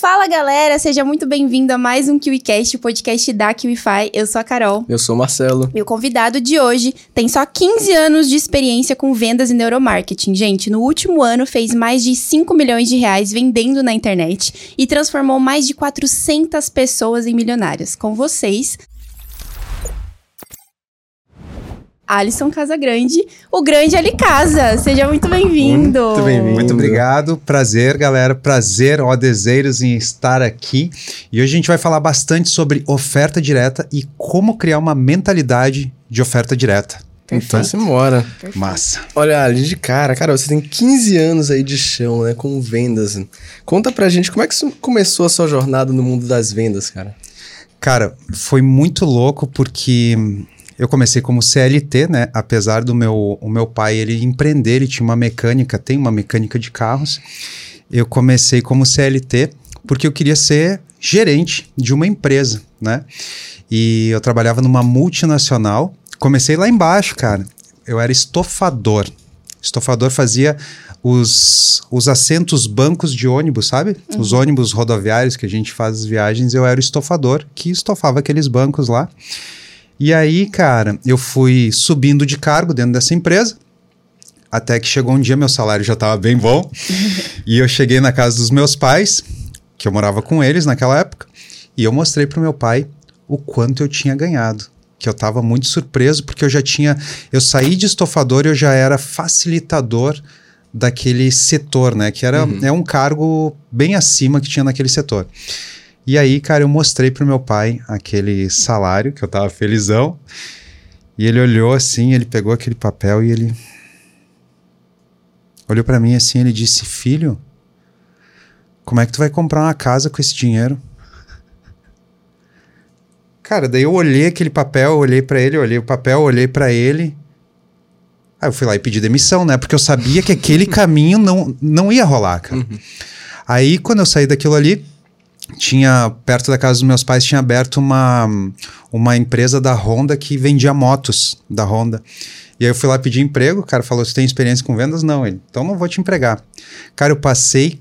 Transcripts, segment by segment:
Fala galera, seja muito bem-vindo a mais um KiwiCast, o podcast da KiwiFi. Eu sou a Carol. Eu sou o Marcelo. Meu convidado de hoje tem só 15 anos de experiência com vendas e neuromarketing. Gente, no último ano fez mais de 5 milhões de reais vendendo na internet e transformou mais de 400 pessoas em milionárias. Com vocês, Alisson Casagrande, o grande Ali Casa. Seja muito bem-vindo. Muito bem-vindo. Muito obrigado. Prazer, galera. Prazer, ó, desejos em estar aqui. E hoje a gente vai falar bastante sobre oferta direta e como criar uma mentalidade de oferta direta. Então, simbora. Massa. Olha, ali de cara, cara, você tem 15 anos aí de chão, né, com vendas. Conta pra gente como é que começou a sua jornada no mundo das vendas, cara. Cara, foi muito louco porque eu comecei como CLT, né? Apesar do meu, o meu pai ele empreender, ele tinha uma mecânica, tem uma mecânica de carros. Eu comecei como CLT porque eu queria ser gerente de uma empresa, né? E eu trabalhava numa multinacional. Comecei lá embaixo, cara. Eu era estofador. Estofador fazia os, os assentos bancos de ônibus, sabe? Uhum. Os ônibus rodoviários que a gente faz as viagens, eu era o estofador que estofava aqueles bancos lá. E aí, cara, eu fui subindo de cargo dentro dessa empresa. Até que chegou um dia, meu salário já estava bem bom. e eu cheguei na casa dos meus pais, que eu morava com eles naquela época, e eu mostrei pro meu pai o quanto eu tinha ganhado. Que eu estava muito surpreso, porque eu já tinha. Eu saí de estofador e eu já era facilitador daquele setor, né? Que era uhum. é um cargo bem acima que tinha naquele setor. E aí, cara, eu mostrei pro meu pai aquele salário, que eu tava felizão. E ele olhou assim, ele pegou aquele papel e ele olhou para mim assim, ele disse: "Filho, como é que tu vai comprar uma casa com esse dinheiro?" Cara, daí eu olhei aquele papel, olhei para ele, olhei o papel, olhei para ele. Aí eu fui lá e pedi demissão, né? Porque eu sabia que aquele caminho não, não ia rolar, cara. Uhum. Aí, quando eu saí daquilo ali, tinha perto da casa dos meus pais tinha aberto uma, uma empresa da Honda que vendia motos da Honda. E aí eu fui lá pedir emprego, o cara falou: "Você tem experiência com vendas?" Não, ele. Então não vou te empregar. Cara, eu passei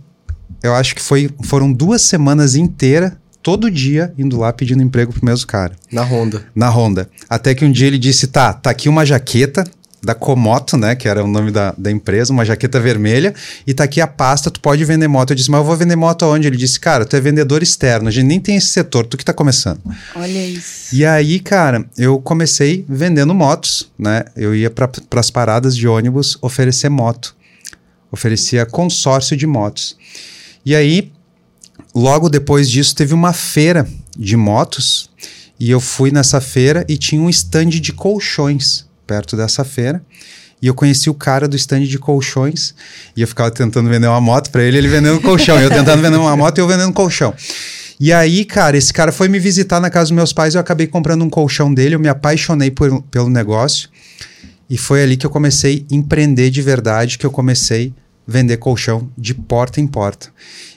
eu acho que foi foram duas semanas inteiras todo dia indo lá pedindo emprego pro mesmo cara. Na Honda. Na Honda. Até que um dia ele disse: "Tá, tá aqui uma jaqueta, da Comoto, né? Que era o nome da, da empresa, uma jaqueta vermelha, e tá aqui a pasta, tu pode vender moto. Eu disse, mas eu vou vender moto aonde? Ele disse, cara, tu é vendedor externo, a gente nem tem esse setor, tu que tá começando. Olha isso. E aí, cara, eu comecei vendendo motos, né? Eu ia para as paradas de ônibus oferecer moto. Oferecia consórcio de motos. E aí, logo depois disso, teve uma feira de motos, e eu fui nessa feira e tinha um stand de colchões perto dessa feira. E eu conheci o cara do stand de colchões. E eu ficava tentando vender uma moto para ele, ele vendendo colchão. eu tentando vender uma moto e eu vendendo colchão. E aí, cara, esse cara foi me visitar na casa dos meus pais. Eu acabei comprando um colchão dele. Eu me apaixonei por, pelo negócio. E foi ali que eu comecei a empreender de verdade, que eu comecei a vender colchão de porta em porta.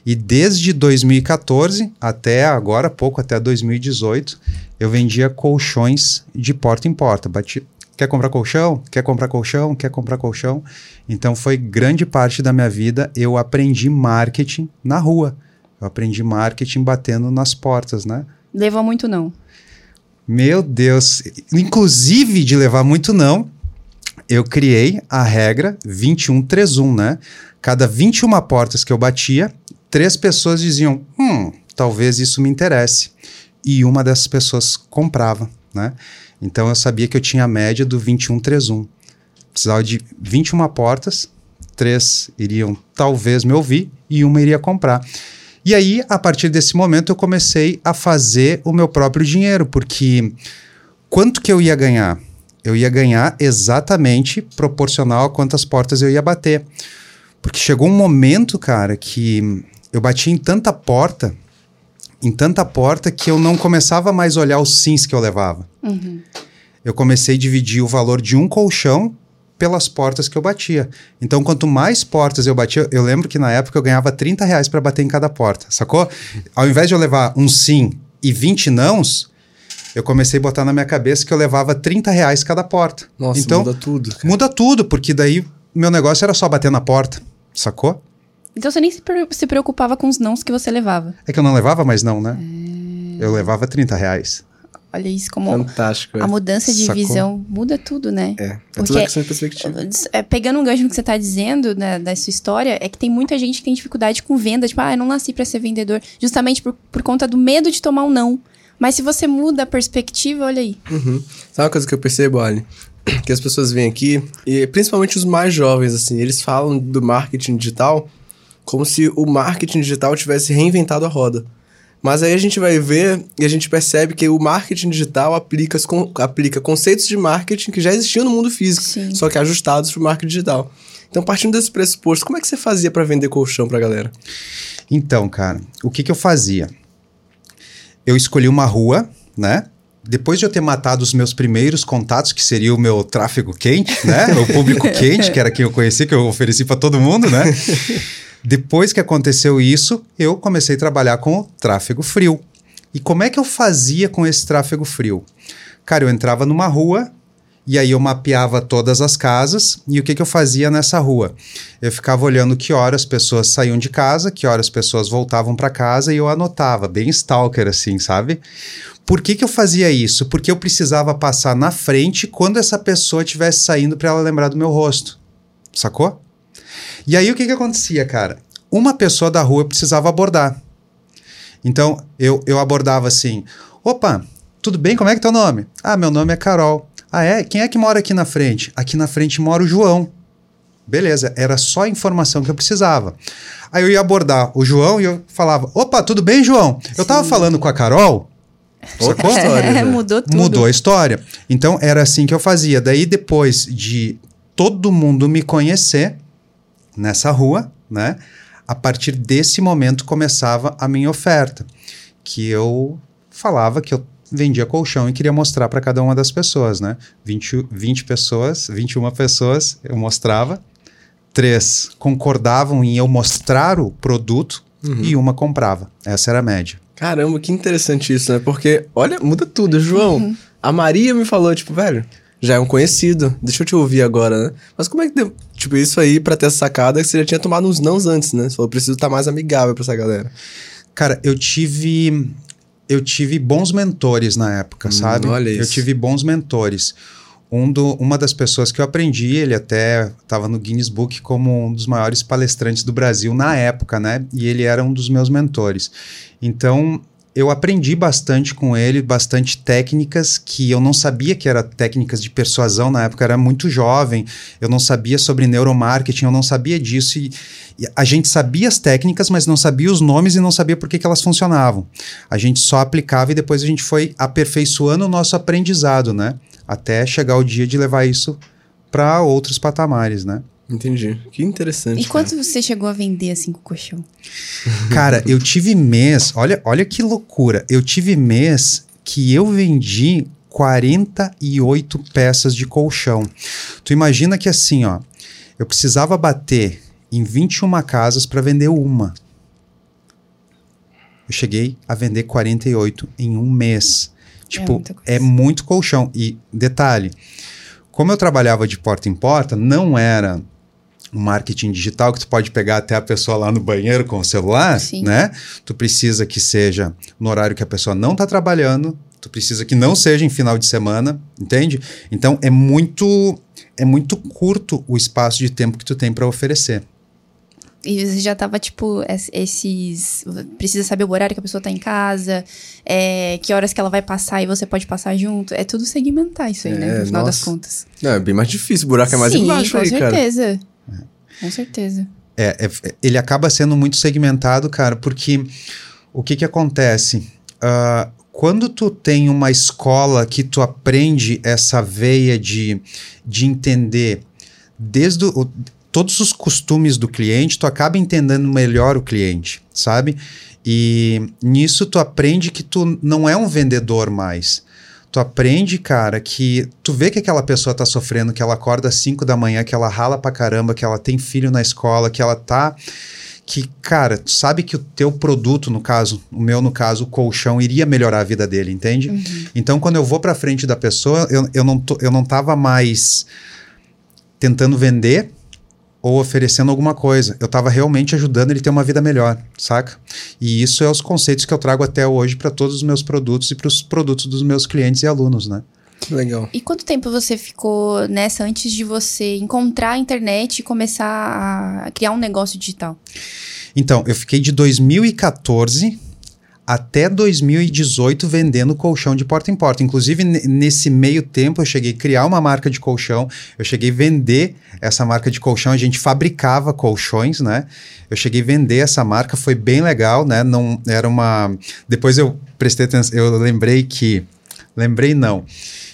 E desde 2014 até agora, pouco até 2018, eu vendia colchões de porta em porta. Bati, Quer comprar colchão? Quer comprar colchão? Quer comprar colchão? Então foi grande parte da minha vida eu aprendi marketing na rua. Eu aprendi marketing batendo nas portas, né? Levou muito não. Meu Deus, inclusive de levar muito não, eu criei a regra 2131, né? Cada 21 portas que eu batia, três pessoas diziam: "Hum, talvez isso me interesse". E uma dessas pessoas comprava, né? Então eu sabia que eu tinha a média do 2131. Precisava de 21 portas, três iriam talvez me ouvir e uma iria comprar. E aí, a partir desse momento, eu comecei a fazer o meu próprio dinheiro, porque quanto que eu ia ganhar? Eu ia ganhar exatamente proporcional a quantas portas eu ia bater. Porque chegou um momento, cara, que eu bati em tanta porta em tanta porta que eu não começava mais a olhar os sims que eu levava. Uhum. Eu comecei a dividir o valor de um colchão pelas portas que eu batia. Então, quanto mais portas eu batia, eu lembro que na época eu ganhava 30 reais para bater em cada porta, sacou? Ao invés de eu levar um sim e 20 nãos, eu comecei a botar na minha cabeça que eu levava 30 reais cada porta. Nossa, então, muda tudo. Cara. Muda tudo, porque daí meu negócio era só bater na porta, sacou? Então você nem se, pre- se preocupava com os nãos que você levava. É que eu não levava mais não, né? Eu levava 30 reais. Olha isso como Fantástico. a É, mudança de Sacou? visão muda tudo, né? é, é Porque- tudo questão de perspectiva. É, pegando um gancho no que você tá dizendo, né, da sua história, é que tem muita gente que tem dificuldade com venda, tipo, ah, eu não nasci pra ser vendedor, justamente por, por conta do medo de tomar um não. Mas se você muda a perspectiva, olha aí. Uhum. Sabe uma coisa que eu percebo, Ali? Que as pessoas vêm aqui, e principalmente os mais jovens, assim, eles falam do marketing digital como se o marketing digital tivesse reinventado a roda. Mas aí a gente vai ver e a gente percebe que o marketing digital aplica, aplica conceitos de marketing que já existiam no mundo físico, Sim. só que ajustados para o marketing digital. Então, partindo desse pressuposto, como é que você fazia para vender colchão pra galera? Então, cara, o que que eu fazia? Eu escolhi uma rua, né? Depois de eu ter matado os meus primeiros contatos, que seria o meu tráfego quente, né? O público quente, que era quem eu conheci, que eu ofereci para todo mundo, né? Depois que aconteceu isso, eu comecei a trabalhar com o tráfego frio. E como é que eu fazia com esse tráfego frio? Cara, eu entrava numa rua e aí eu mapeava todas as casas e o que, que eu fazia nessa rua? Eu ficava olhando que horas as pessoas saíam de casa, que horas as pessoas voltavam para casa e eu anotava, bem stalker assim, sabe? Por que, que eu fazia isso? Porque eu precisava passar na frente quando essa pessoa estivesse saindo para ela lembrar do meu rosto. Sacou? E aí o que, que acontecia, cara? Uma pessoa da rua eu precisava abordar. Então eu, eu abordava assim: opa, tudo bem? Como é que é teu nome? Ah, meu nome é Carol. Ah, é? Quem é que mora aqui na frente? Aqui na frente mora o João. Beleza, era só a informação que eu precisava. Aí eu ia abordar o João e eu falava: opa, tudo bem, João? Eu tava falando com a Carol. Outra história, já. Mudou tudo. Mudou a história. Então era assim que eu fazia. Daí depois de todo mundo me conhecer nessa rua, né? A partir desse momento começava a minha oferta, que eu falava que eu vendia colchão e queria mostrar para cada uma das pessoas, né? 20, 20 pessoas, 21 pessoas eu mostrava, três concordavam em eu mostrar o produto e uma comprava. Essa era a média. Caramba, que interessante isso, né? Porque, olha, muda tudo. João, Uhum. a Maria me falou, tipo, velho, já é um conhecido, deixa eu te ouvir agora, né? Mas como é que deu, tipo, isso aí pra ter essa sacada que você já tinha tomado uns nãos antes, né? Você falou, preciso estar mais amigável pra essa galera. Cara, eu tive eu tive bons mentores na época, Hum, sabe? olha Eu isso. tive bons mentores. Um do, uma das pessoas que eu aprendi, ele até estava no Guinness Book como um dos maiores palestrantes do Brasil na época, né? E ele era um dos meus mentores. Então, eu aprendi bastante com ele, bastante técnicas que eu não sabia que eram técnicas de persuasão na época, eu era muito jovem, eu não sabia sobre neuromarketing, eu não sabia disso. E, e a gente sabia as técnicas, mas não sabia os nomes e não sabia por que, que elas funcionavam. A gente só aplicava e depois a gente foi aperfeiçoando o nosso aprendizado, né? Até chegar o dia de levar isso para outros patamares, né? Entendi. Que interessante. E cara. quanto você chegou a vender assim com o colchão? Cara, eu tive mês, olha, olha que loucura. Eu tive mês que eu vendi 48 peças de colchão. Tu imagina que assim, ó, eu precisava bater em 21 casas para vender uma. Eu cheguei a vender 48 em um mês. Tipo, muita coisa. é muito colchão. E detalhe, como eu trabalhava de porta em porta, não era marketing digital que tu pode pegar até a pessoa lá no banheiro com o celular, Sim. né? Tu precisa que seja no horário que a pessoa não está trabalhando, tu precisa que não seja em final de semana, entende? Então é muito é muito curto o espaço de tempo que tu tem para oferecer. E você já tava, tipo, es- esses. Precisa saber o horário que a pessoa tá em casa, é, que horas que ela vai passar e você pode passar junto. É tudo segmentar isso aí, né? É, No final das nossa. contas. Não, é bem mais difícil, o buraco é mais Sim, embaixo com aí, cara. Com certeza. É, é- ele acaba sendo muito segmentado, cara, porque o que que acontece? Ah, quando tu tem uma escola que tu aprende essa veia de, de entender desde o, todos os costumes do cliente, tu acaba entendendo melhor o cliente, sabe? E nisso tu aprende que tu não é um vendedor mais. Tu aprende, cara, que tu vê que aquela pessoa tá sofrendo, que ela acorda às 5 da manhã, que ela rala pra caramba, que ela tem filho na escola, que ela tá. Que, cara, tu sabe que o teu produto, no caso, o meu, no caso, o colchão, iria melhorar a vida dele, entende? Então, quando eu vou pra frente da pessoa, eu, eu, não, tô, eu não tava mais tentando vender, ou oferecendo alguma coisa. Eu estava realmente ajudando ele a ter uma vida melhor, saca? E isso é os conceitos que eu trago até hoje para todos os meus produtos e para os produtos dos meus clientes e alunos, né? Legal. E quanto tempo você ficou nessa antes de você encontrar a internet e começar a criar um negócio digital? Então, eu fiquei de 2014 até 2018 vendendo colchão de porta em porta. Inclusive, nesse meio tempo, eu cheguei a criar uma marca de colchão, eu cheguei a vender essa marca de colchão, a gente fabricava colchões, né? Eu cheguei a vender essa marca, foi bem legal, né? Não era uma. Depois eu prestei atenção, eu lembrei que. Lembrei não.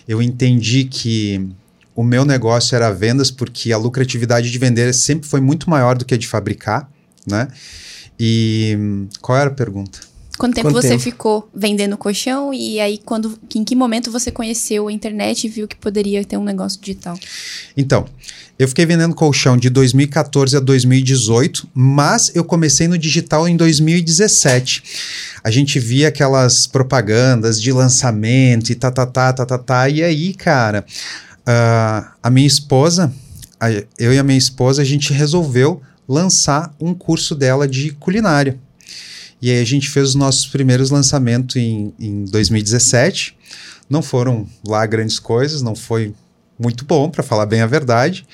Eu entendi que o meu negócio era vendas porque a lucratividade de vender sempre foi muito maior do que a de fabricar, né? E qual era a pergunta? Quanto tempo Quanto você tempo? ficou vendendo colchão e aí quando, em que momento você conheceu a internet e viu que poderia ter um negócio digital? Então, eu fiquei vendendo colchão de 2014 a 2018, mas eu comecei no digital em 2017. A gente via aquelas propagandas de lançamento e tá, tá, tá, tá, tá, tá. E aí, cara, uh, a minha esposa, eu e a minha esposa, a gente resolveu lançar um curso dela de culinária. E aí a gente fez os nossos primeiros lançamentos em, em 2017. Não foram lá grandes coisas, não foi muito bom, para falar bem a verdade.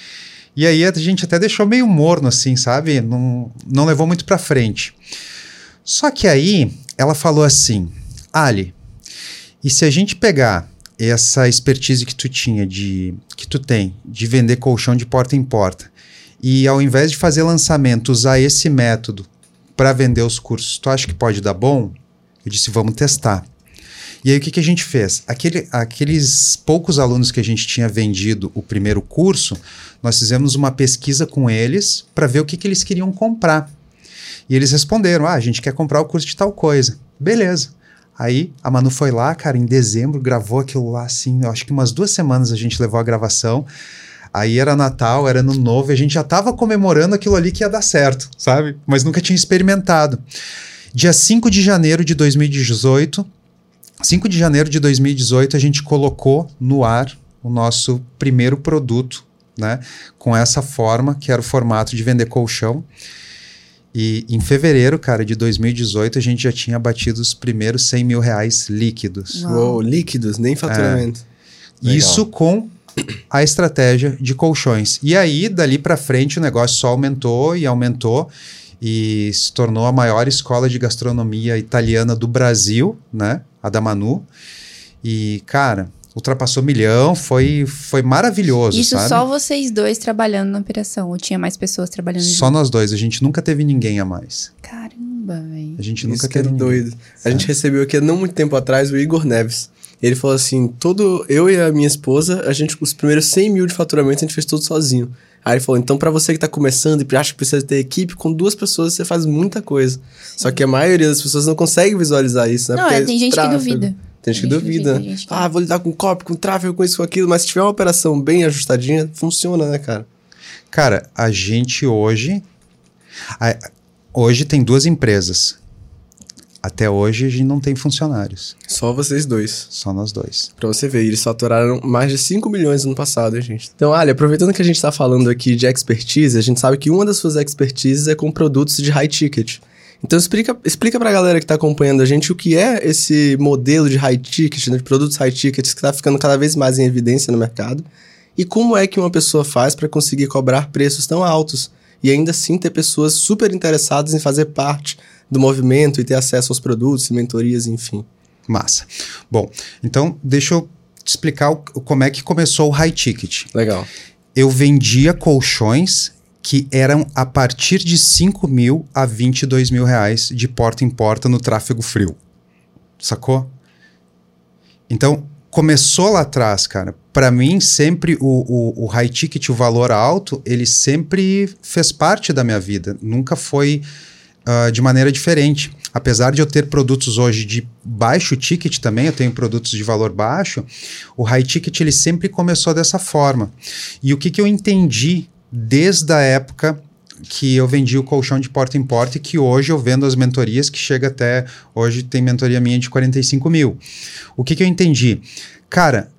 E aí a gente até deixou meio morno, assim, sabe? Não, não levou muito para frente. Só que aí ela falou assim: Ali, e se a gente pegar essa expertise que tu tinha de que tu tem de vender colchão de porta em porta e ao invés de fazer lançamento usar esse método para vender os cursos, tu acha que pode dar bom? Eu disse, vamos testar. E aí o que, que a gente fez? Aquele, aqueles poucos alunos que a gente tinha vendido o primeiro curso, nós fizemos uma pesquisa com eles para ver o que, que eles queriam comprar. E eles responderam: ah, a gente quer comprar o curso de tal coisa. Beleza. Aí a Manu foi lá, cara, em dezembro, gravou aquilo lá assim, eu acho que umas duas semanas a gente levou a gravação. Aí era Natal, era Ano Novo, e a gente já estava comemorando aquilo ali que ia dar certo, sabe? Mas nunca tinha experimentado. Dia 5 de janeiro de 2018, 5 de janeiro de 2018, a gente colocou no ar o nosso primeiro produto, né? Com essa forma, que era o formato de vender colchão. E em fevereiro, cara, de 2018, a gente já tinha batido os primeiros 100 mil reais líquidos. Uau. Uou, líquidos, nem faturamento. Legal. Isso com a estratégia de colchões. E aí, dali para frente, o negócio só aumentou e aumentou e se tornou a maior escola de gastronomia italiana do Brasil, né? A da Manu. E, cara, ultrapassou milhão, foi, foi maravilhoso, Isso sabe? só vocês dois trabalhando na operação, ou tinha mais pessoas trabalhando Só junto? nós dois, a gente nunca teve ninguém a mais. Caramba, velho. A gente Isso nunca que é teve ninguém. doido. A gente recebeu aqui há não muito tempo atrás o Igor Neves. Ele falou assim: todo eu e a minha esposa, a gente, os primeiros 100 mil de faturamento, a gente fez tudo sozinho. Aí ele falou: então, para você que tá começando e acha que precisa ter equipe, com duas pessoas você faz muita coisa. Só que a maioria das pessoas não consegue visualizar isso, né? Não, Porque é, tem gente que tráfego. duvida. Tem gente que Tem gente que duvida. gente que- Ah, vou lidar com copy, com tráfego, com isso, com aquilo. Mas se tiver uma operação bem ajustadinha, funciona, né, cara? Cara, a gente hoje. a- hoje tem duas empresas. Até hoje a gente não tem funcionários. Só vocês dois. Só nós dois. Pra você ver, eles faturaram mais de 5 milhões no ano passado, hein, gente? Então, olha, aproveitando que a gente tá falando aqui de expertise, a gente sabe que uma das suas expertises é com produtos de high ticket. Então, explica, explica pra galera que tá acompanhando a gente o que é esse modelo de high ticket, né, de produtos high tickets que tá ficando cada vez mais em evidência no mercado. E como é que uma pessoa faz para conseguir cobrar preços tão altos e ainda assim ter pessoas super interessadas em fazer parte do movimento e ter acesso aos produtos, mentorias, enfim. Massa. Bom, então deixa eu te explicar o- como é que começou o high ticket. Legal. Eu vendia colchões que eram a partir de 5 mil a 22 mil reais de porta em porta no tráfego frio. Sacou? Então, começou lá atrás, cara. Para mim, sempre o, o, o high ticket, o valor alto, ele sempre fez parte da minha vida. Nunca foi ah, de maneira diferente. Apesar de eu ter produtos hoje de baixo ticket também, eu tenho produtos de valor baixo, o high ticket ele sempre começou dessa forma. E o que, que eu entendi desde a época que eu vendi o colchão de porta em porta e que hoje eu vendo as mentorias que chega até hoje tem mentoria minha de 45 mil. O que, que eu entendi? Cara,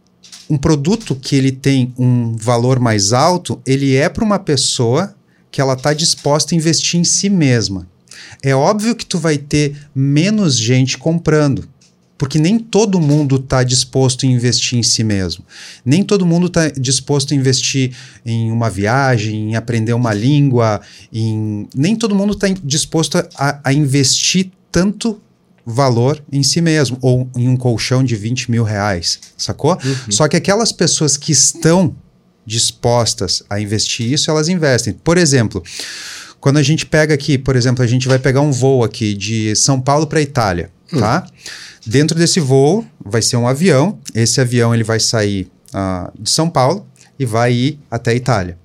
um produto que ele tem um valor mais alto, ele é para uma pessoa que ela está disposta a investir em si mesma. É óbvio que tu vai ter menos gente comprando, porque nem todo mundo está disposto a investir em si mesmo. Nem todo mundo está disposto a investir em uma viagem, em aprender uma língua, em... nem todo mundo está disposto a, a investir tanto valor em si mesmo, ou em um colchão de 20 mil reais, sacou? Uhum. Só que aquelas pessoas que estão dispostas a investir isso, elas investem. Por exemplo, quando a gente pega aqui, por exemplo, a gente vai pegar um voo aqui de São Paulo para Itália, uhum. tá? Dentro desse voo vai ser um avião. Esse avião ele vai sair uh, de São Paulo e vai ir até a Itália,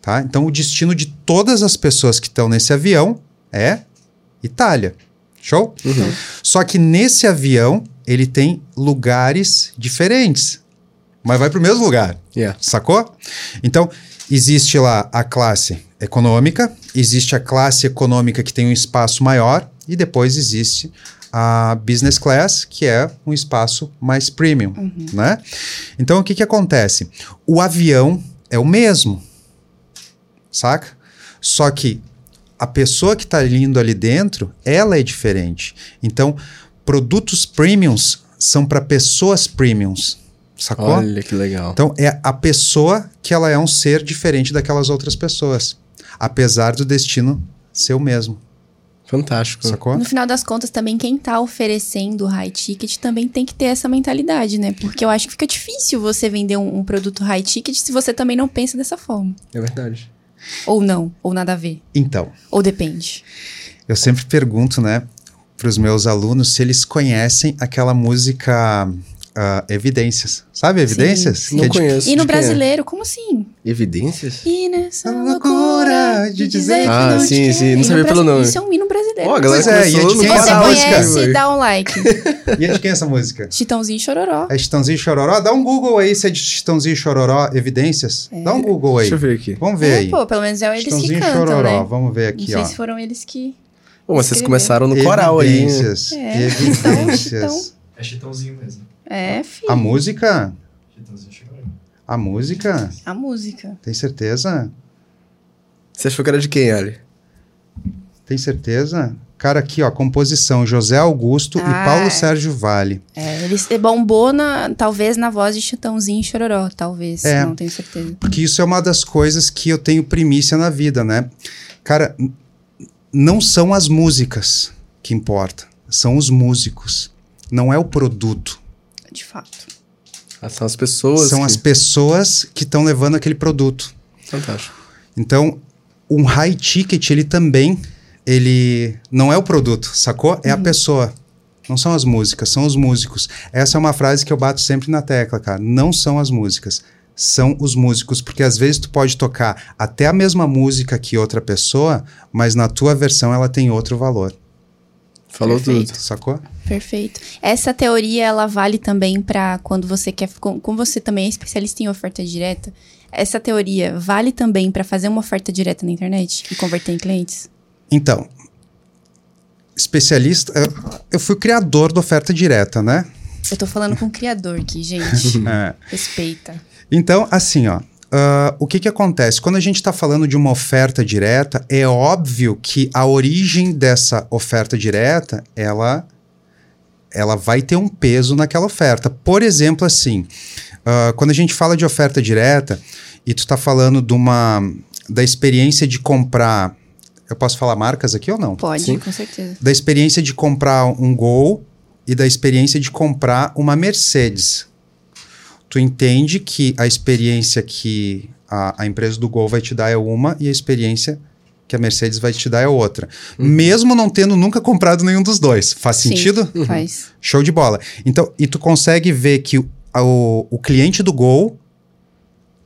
tá? Então o destino de todas as pessoas que estão nesse avião é Itália. Show? Uhum. Só que nesse avião, ele tem lugares diferentes. Mas vai para o mesmo lugar. Yeah. Sacou? Então, existe lá a classe econômica, existe a classe econômica que tem um espaço maior, e depois existe a business class, que é um espaço mais premium, uhum. né? Então, o que que acontece? O avião é o mesmo, saca? Só que a pessoa que está indo ali dentro, ela é diferente. Então, produtos premiums são para pessoas premiums. Sacou? Olha que legal. Então, é a pessoa que ela é um ser diferente daquelas outras pessoas. Apesar do destino ser o mesmo. Fantástico. Sacou? No final das contas, também quem está oferecendo o high ticket também tem que ter essa mentalidade, né? Porque eu acho que fica difícil você vender um, um produto high ticket se você também não pensa dessa forma. É verdade. Ou não, ou nada a ver. Então. Ou depende. Eu sempre pergunto, né, para os meus alunos se eles conhecem aquela música uh, Evidências. Sabe Evidências? Sim, não é conheço. E no é? brasileiro, é? como assim? Evidências? E nessa loucura de dizer ah, que não sim, sim, não sabia pelo nome. Isso é um hino brasileiro. Oh, a galera é, e é de quem é essa música? Conhece, dá um like. e é de quem é essa música? Chitãozinho e Chororó. É Chitãozinho e Chororó? Dá um Google aí se é de Chitãozinho e Chororó, Evidências. É. Dá um Google aí. Deixa eu ver aqui. Vamos ver é, aí. Pô, pelo menos é eles que cantam, Chororó. né? Vamos ver aqui, não ó. sei se foram eles que... Pô, mas vocês começaram no coral aí. Evidências. É. Evidências. É Chitãozinho mesmo. É, filho. A música? A música? A música. Tem certeza? Você achou que era de quem, Ali? Tem certeza? Cara, aqui, ó, composição, José Augusto ah, e Paulo Sérgio Vale. É, ele bombou, na, talvez, na voz de Chitãozinho e Chororó, talvez, é, não tenho certeza. Porque isso é uma das coisas que eu tenho primícia na vida, né? Cara, não são as músicas que importam, são os músicos, não é o produto de fato. Ah, são as pessoas. São que... as pessoas que estão levando aquele produto. Fantástico. Então, um high ticket, ele também, ele não é o produto, sacou? É uhum. a pessoa. Não são as músicas, são os músicos. Essa é uma frase que eu bato sempre na tecla, cara. Não são as músicas, são os músicos, porque às vezes tu pode tocar até a mesma música que outra pessoa, mas na tua versão ela tem outro valor. Falou Perfeito. tudo. Sacou? Perfeito. Essa teoria, ela vale também para quando você quer. Como você também é especialista em oferta direta, essa teoria vale também para fazer uma oferta direta na internet e converter em clientes? Então, especialista. Eu fui o criador da oferta direta, né? Eu tô falando com o criador aqui, gente. é. Respeita. Então, assim, ó. Uh, o que, que acontece? Quando a gente está falando de uma oferta direta, é óbvio que a origem dessa oferta direta, ela, ela vai ter um peso naquela oferta. Por exemplo, assim, uh, quando a gente fala de oferta direta e tu está falando de uma, da experiência de comprar... Eu posso falar marcas aqui ou não? Pode, Sim. com certeza. Da experiência de comprar um Gol e da experiência de comprar uma Mercedes tu entende que a experiência que a, a, empresa do Gol vai te dar é uma e a experiência que a Mercedes vai te dar é outra. Uhum. Mesmo não tendo nunca comprado nenhum dos dois. Faz Sim, sentido? Uhum. Faz. Show de bola. Então, e tu consegue ver que o, o, o cliente do Gol,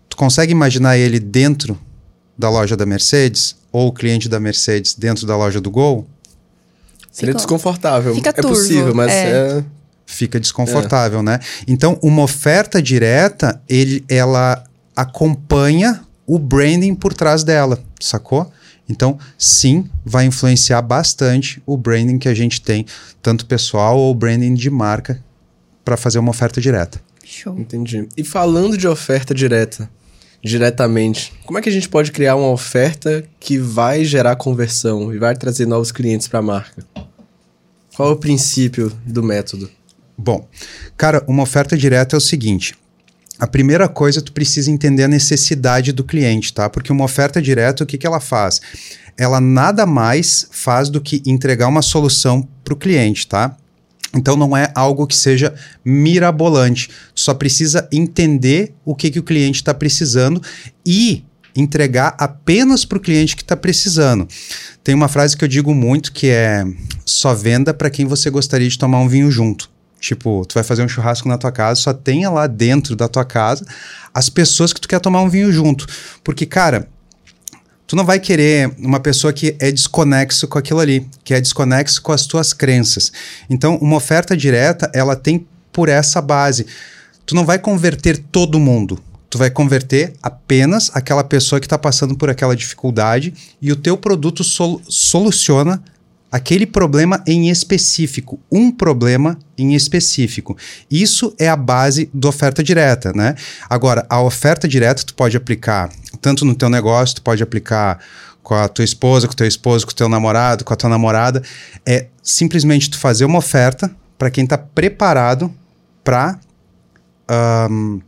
tu consegue imaginar ele dentro da loja da Mercedes? Ou o cliente da Mercedes dentro da loja do Gol? Seria desconfortável. Fica é turvo, possível, mas é... é fica desconfortável, é. né? Então, uma oferta direta, ele, ela acompanha o branding por trás dela, sacou? Então, sim, vai influenciar bastante o branding que a gente tem, tanto pessoal ou branding de marca, para fazer uma oferta direta. Show. Entendi. E falando de oferta direta, diretamente, como é que a gente pode criar uma oferta que vai gerar conversão e vai trazer novos clientes para a marca? Qual é o princípio do método? Bom, cara, uma oferta direta é o seguinte. A primeira coisa, tu precisa entender a necessidade do cliente, tá? Porque uma oferta direta, o que, que ela faz? Ela nada mais faz do que entregar uma solução para o cliente, tá? Então não é algo que seja mirabolante. Tu só precisa entender o que, que o cliente está precisando e entregar apenas para o cliente que está precisando. Tem uma frase que eu digo muito que é só venda para quem você gostaria de tomar um vinho junto. Tipo, tu vai fazer um churrasco na tua casa, só tenha lá dentro da tua casa as pessoas que tu quer tomar um vinho junto. Porque, cara, tu não vai querer uma pessoa que é desconexo com aquilo ali, que é desconexo com as tuas crenças. Então, uma oferta direta, ela tem por essa base. Tu não vai converter todo mundo. Tu vai converter apenas aquela pessoa que está passando por aquela dificuldade e o teu produto sol soluciona aquele problema em específico, um problema em específico. Isso é a base da oferta direta, né? Agora, a oferta direta tu pode aplicar tanto no teu negócio, tu pode aplicar com a tua esposa, com o teu esposo, com o teu namorado, com a tua namorada, é simplesmente tu fazer uma oferta para quem está preparado para um,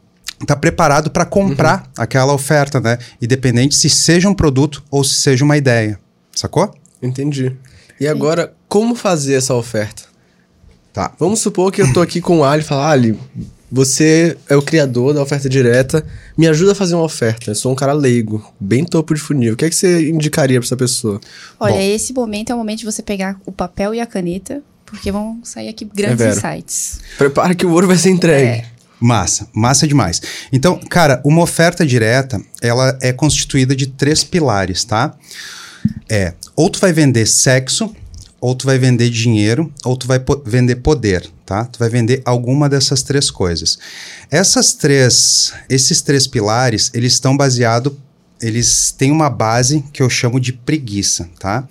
tá preparado para comprar uhum. aquela oferta, né? Independente se seja um produto ou se seja uma ideia. Sacou? Entendi. E agora, como fazer essa oferta? Tá. Vamos supor que eu tô aqui com o Ali e falar, Ali, você é o criador da oferta direta, me ajuda a fazer uma oferta. Eu sou um cara leigo, bem topo de funil. O que é que você indicaria para essa pessoa? Olha, Bom, esse momento é o momento de você pegar o papel e a caneta, porque vão sair aqui grandes é insights. Prepara que o ouro vai ser entregue. É. Massa, massa demais. Então, cara, uma oferta direta, ela é constituída de três pilares, tá? É, ou tu vai vender sexo, ou tu vai vender dinheiro, ou tu vai po vender poder, tá? Tu vai vender alguma dessas três coisas. Essas três, esses três pilares, eles estão baseados, eles têm uma base que eu chamo de preguiça, tá?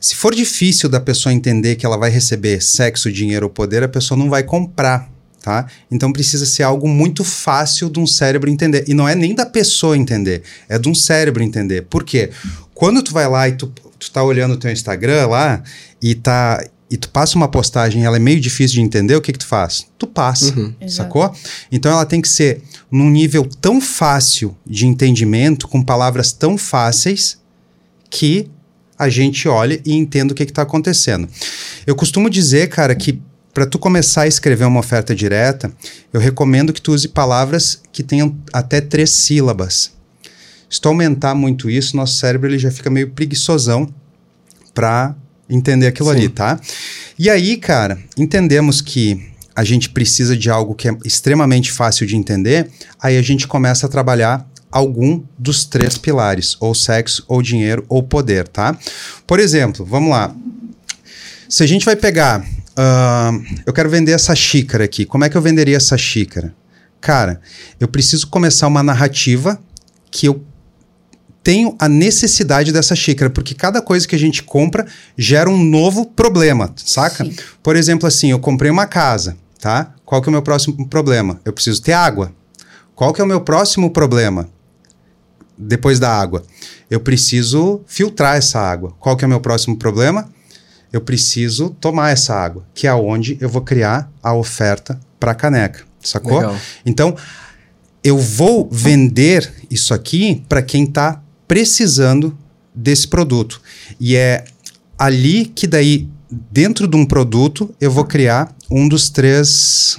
Se for difícil da pessoa entender que ela vai receber sexo, dinheiro ou poder, a pessoa não vai comprar, tá? Então precisa ser algo muito fácil de um cérebro entender. E não é nem da pessoa entender, é de um cérebro entender. Por quê? Quando tu vai lá e tu, tu tá olhando o teu Instagram lá e tá e tu passa uma postagem ela é meio difícil de entender, o que que tu faz? Tu passa, uhum. sacou? Então ela tem que ser num nível tão fácil de entendimento, com palavras tão fáceis, que a gente olha e entenda o que está acontecendo. Eu costumo dizer, cara, que para tu começar a escrever uma oferta direta, eu recomendo que tu use palavras que tenham até três sílabas. Se tu aumentar muito isso, nosso cérebro ele já fica meio preguiçosão para entender aquilo Sim. ali, tá? E aí, cara, entendemos que a gente precisa de algo que é extremamente fácil de entender, aí a gente começa a trabalhar algum dos três pilares, ou sexo, ou dinheiro, ou poder, tá? Por exemplo, vamos lá. Se a gente vai pegar, uh, eu quero vender essa xícara aqui, como é que eu venderia essa xícara? Cara, eu preciso começar uma narrativa que eu tenho a necessidade dessa xícara, porque cada coisa que a gente compra gera um novo problema, saca? Sim. Por exemplo, assim, eu comprei uma casa, tá? Qual que é o meu próximo problema? Eu preciso ter água. Qual que é o meu próximo problema? Depois da água, eu preciso filtrar essa água. Qual que é o meu próximo problema? Eu preciso tomar essa água, que é onde eu vou criar a oferta para a caneca, sacou? Legal. Então, eu vou vender isso aqui para quem está precisando desse produto. E é ali que daí, dentro de um produto, eu vou criar um dos três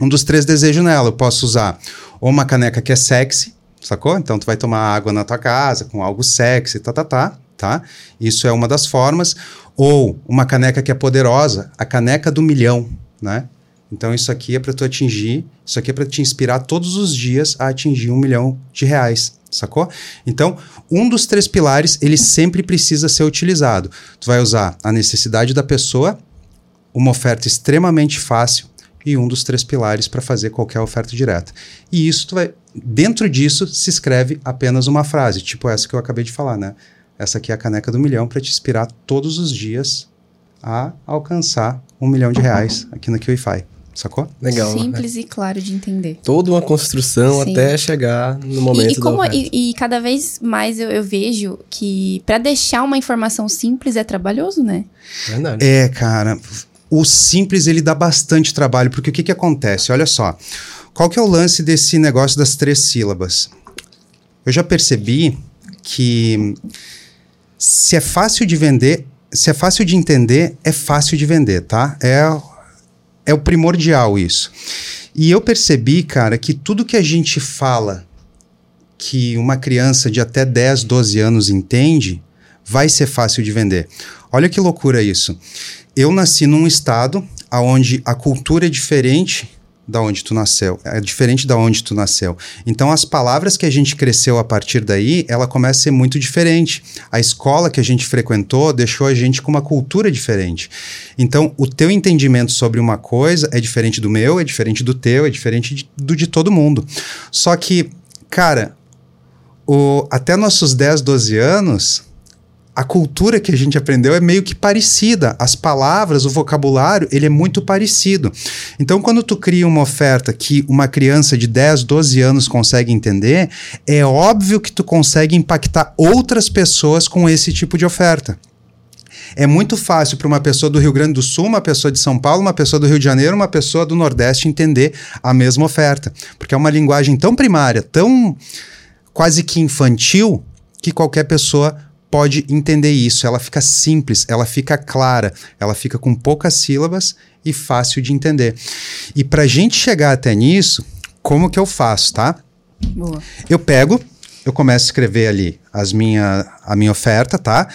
um dos três desejos nela. Eu posso usar ou uma caneca que é sexy, sacou? Então tu vai tomar água na tua casa com algo sexy, tá, tá, tá, tá? Isso é uma das formas. Ou uma caneca que é poderosa, a caneca do milhão, né? Então isso aqui é para tu atingir, isso aqui é para te inspirar todos os dias a atingir um milhão de reais sacou? Então, um dos três pilares, ele sempre precisa ser utilizado. Tu vai usar a necessidade da pessoa, uma oferta extremamente fácil e um dos três pilares para fazer qualquer oferta direta. E isso tu vai, dentro disso se escreve apenas uma frase, tipo essa que eu acabei de falar, né? Essa aqui é a caneca do milhão para te inspirar todos os dias a alcançar um milhão de reais aqui na QIFI. Sacou? Legal. né? Simples e claro de entender. Toda uma construção Sim. até chegar no momento E, e como, e, e cada vez mais eu, eu vejo que pra deixar uma informação simples é trabalhoso, né? Verdade. É, cara, o simples ele dá bastante trabalho, porque o que que acontece? Olha só, qual que é o lance desse negócio das três sílabas? Eu já percebi que se é fácil de vender, se é fácil de entender, é fácil de vender, tá? É, é o primordial isso. E eu percebi, cara, que tudo que a gente fala que uma criança de até 10, 12 anos entende, vai ser fácil de vender. Olha que loucura isso. Eu nasci num estado onde a cultura é diferente da onde tu nasceu, é diferente da onde tu nasceu. Então as palavras que a gente cresceu a partir daí, ela começa a ser muito diferente. A escola que a gente frequentou deixou a gente com uma cultura diferente. Então o teu entendimento sobre uma coisa é diferente do meu, é diferente do teu, é diferente de, do de todo mundo. Só que, cara, o, até nossos 10, 12 anos, a cultura que a gente aprendeu é meio que parecida. As palavras, o vocabulário, ele é muito parecido. Então, quando tu cria uma oferta que uma criança de 10, 12 anos consegue entender, é óbvio que tu consegue impactar outras pessoas com esse tipo de oferta. É muito fácil para uma pessoa do Rio Grande do Sul, uma pessoa de São Paulo, uma pessoa do Rio de Janeiro, uma pessoa do Nordeste entender a mesma oferta. Porque é uma linguagem tão primária, tão quase que infantil, que qualquer pessoa pode entender isso. Ela fica simples, ela fica clara, ela fica com poucas sílabas e fácil de entender. E para a gente chegar até nisso, como que eu faço, tá? Boa. Eu pego, eu começo a escrever ali as minha, a minha oferta, tá?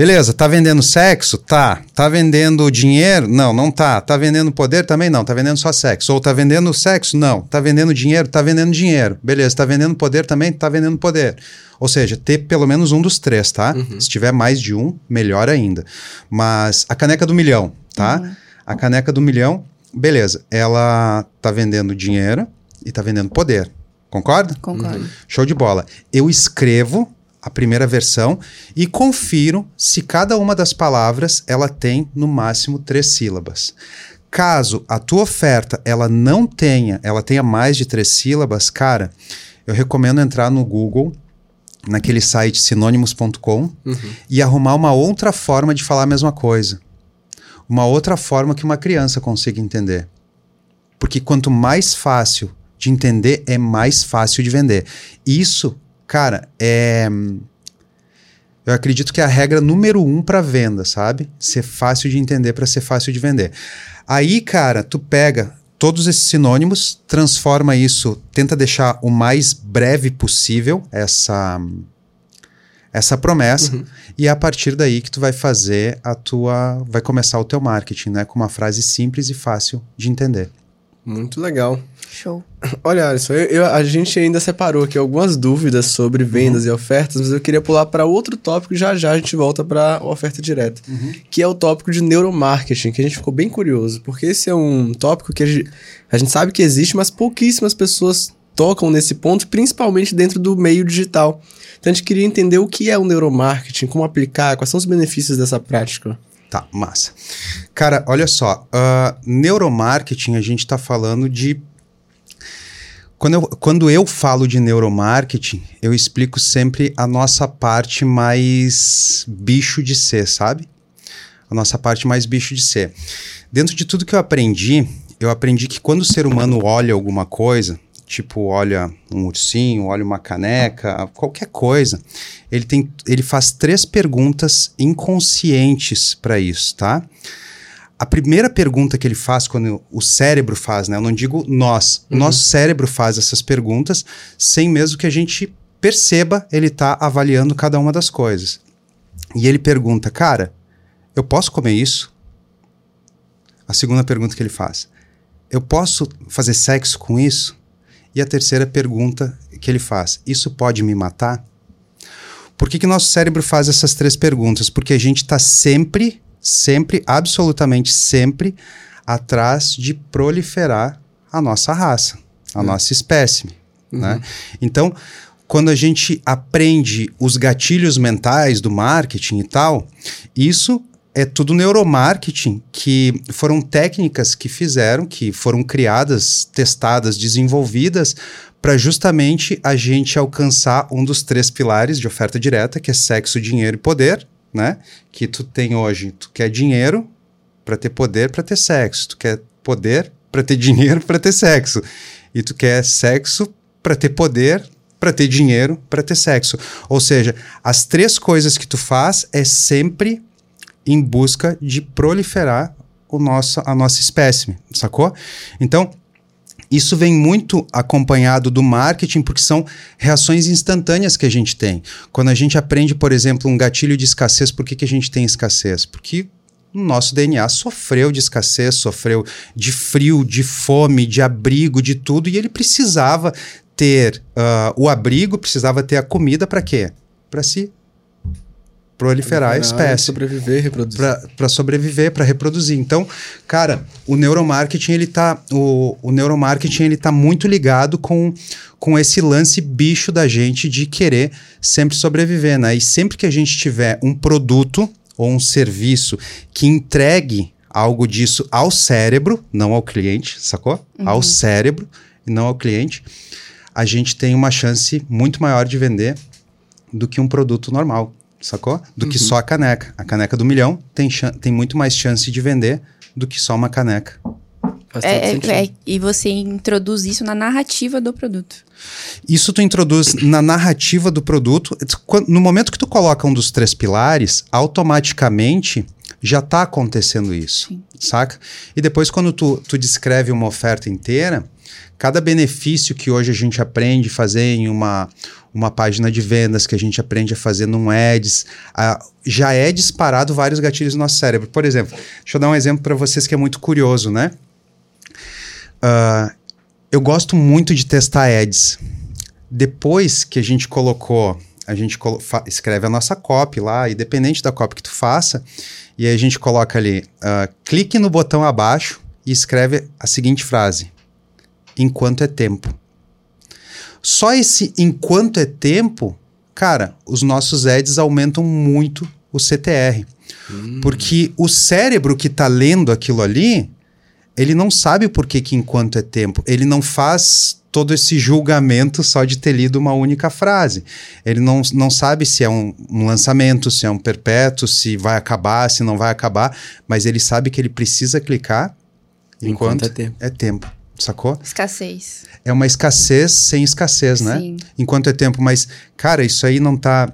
Beleza, tá vendendo sexo? Tá. Tá vendendo dinheiro? Não, não tá. Tá vendendo poder? Também não. Tá vendendo só sexo. Ou tá vendendo sexo? Não. Tá vendendo dinheiro? Tá vendendo dinheiro. Beleza, tá vendendo poder também? Tá vendendo poder. Ou seja, ter pelo menos um dos três, tá? Se tiver mais de um, melhor ainda. Mas a caneca do milhão, tá? A caneca do milhão, beleza. Ela tá vendendo dinheiro e tá vendendo poder. Concorda? Concordo. Show de bola. Eu escrevo a primeira versão e confiro se cada uma das palavras ela tem no máximo três sílabas. Caso a tua oferta ela não tenha, ela tenha mais de três sílabas, cara, eu recomendo entrar no Google, naquele site sinônimos.com e arrumar uma outra forma de falar a mesma coisa. Uma outra forma que uma criança consiga entender. Porque quanto mais fácil de entender, é mais fácil de vender. Isso, cara, é. Eu acredito que é a regra número um para venda, sabe? Ser fácil de entender para ser fácil de vender. Aí, cara, tu pega todos esses sinônimos, transforma isso, tenta deixar o mais breve possível essa essa promessa e é a partir daí que tu vai fazer a tua vai começar o teu marketing, né, com uma frase simples e fácil de entender. Muito legal. Show. Olha, Alisson, eu- eu- a gente ainda separou aqui algumas dúvidas sobre vendas e ofertas, mas eu queria pular para outro tópico já já a gente volta para oferta direta, que é o tópico de neuromarketing, que a gente ficou bem curioso, porque esse é um tópico que a gente, a gente sabe que existe, mas pouquíssimas pessoas tocam nesse ponto, principalmente dentro do meio digital. Então a gente queria entender o que é o neuromarketing, como aplicar, quais são os benefícios dessa prática. Tá, massa. Cara, olha só, ah, neuromarketing a gente tá falando de quando eu, quando eu falo de neuromarketing, eu explico sempre a nossa parte mais bicho de ser, sabe? A nossa parte mais bicho de ser. Dentro de tudo que eu aprendi, eu aprendi que quando o ser humano olha alguma coisa, tipo olha um ursinho, olha uma caneca, qualquer coisa, ele, tem, ele faz três perguntas inconscientes para isso, tá? A primeira pergunta que ele faz quando o cérebro faz, né? Eu não digo nós. O nosso cérebro faz essas perguntas sem mesmo que a gente perceba ele tá avaliando cada uma das coisas. E ele pergunta, cara, eu posso comer isso? A segunda pergunta que ele faz, eu posso fazer sexo com isso? E a terceira pergunta que ele faz, isso pode me matar? Por que, que nosso cérebro faz essas três perguntas? Porque a gente está sempre, sempre, absolutamente sempre, atrás de proliferar a nossa raça, a nossa espécie. Né? Então, quando a gente aprende os gatilhos mentais do marketing e tal, isso é tudo neuromarketing, que foram técnicas que fizeram, que foram criadas, testadas, desenvolvidas para justamente a gente alcançar um dos três pilares de oferta direta, que é sexo, dinheiro e poder, né? Que tu tem hoje, tu quer dinheiro para ter poder, para ter sexo, tu quer poder para ter dinheiro, para ter sexo, e tu quer sexo para ter poder, para ter dinheiro, para ter sexo. Ou seja, as três coisas que tu faz é sempre em busca de proliferar o nosso, a nossa espécime, sacou? Então, isso vem muito acompanhado do marketing, porque são reações instantâneas que a gente tem. Quando a gente aprende, por exemplo, um gatilho de escassez, por que, que a gente tem escassez? Porque o nosso DNA sofreu de escassez, sofreu de frio, de fome, de abrigo, de tudo, e ele precisava ter uh, o abrigo, precisava ter a comida para quê? Para se proliferar a espécie. sobreviver e reproduzir. Para sobreviver, para reproduzir. Então, cara, o neuromarketing, ele tá, o, o neuromarketing, ele tá muito ligado com, com esse lance bicho da gente de querer sempre sobreviver, né? E sempre que a gente tiver um produto ou um serviço que entregue algo disso ao cérebro, não ao cliente, sacou? Uhum. Ao cérebro e não ao cliente, a gente tem uma chance muito maior de vender do que um produto normal sacou? Do uhum. que só a caneca. A caneca do milhão tem, tem muito mais chance de vender do que só uma caneca. É, é, é, e você introduz isso na narrativa do produto. Isso tu introduz na narrativa do produto. No momento que tu coloca um dos três pilares, automaticamente já está acontecendo isso, Sim. saca? E depois quando tu, tu descreve uma oferta inteira, cada benefício que hoje a gente aprende a fazer em uma, uma página de vendas, que a gente aprende a fazer num ads, a, já é disparado vários gatilhos no nosso cérebro. Por exemplo, deixa eu dar um exemplo para vocês que é muito curioso, né? Uh, eu gosto muito de testar ads. Depois que a gente colocou, a gente escreve a nossa copy lá, independente da copy que tu faça, e aí a gente coloca ali, uh, clique no botão abaixo e escreve a seguinte frase: enquanto é tempo. Só esse enquanto é tempo, cara, os nossos ads aumentam muito o CTR. Hum. Porque o cérebro que está lendo aquilo ali, ele não sabe por que, que enquanto é tempo. Ele não faz todo esse julgamento só de ter lido uma única frase. Ele não, não sabe se é um, um, lançamento, se é um perpétuo, se vai acabar, se não vai acabar, mas ele sabe que ele precisa clicar enquanto, enquanto é tempo. É tempo sacou? Escassez. É uma escassez sem escassez, né? Sim. Enquanto é tempo. Mas, cara, isso aí não tá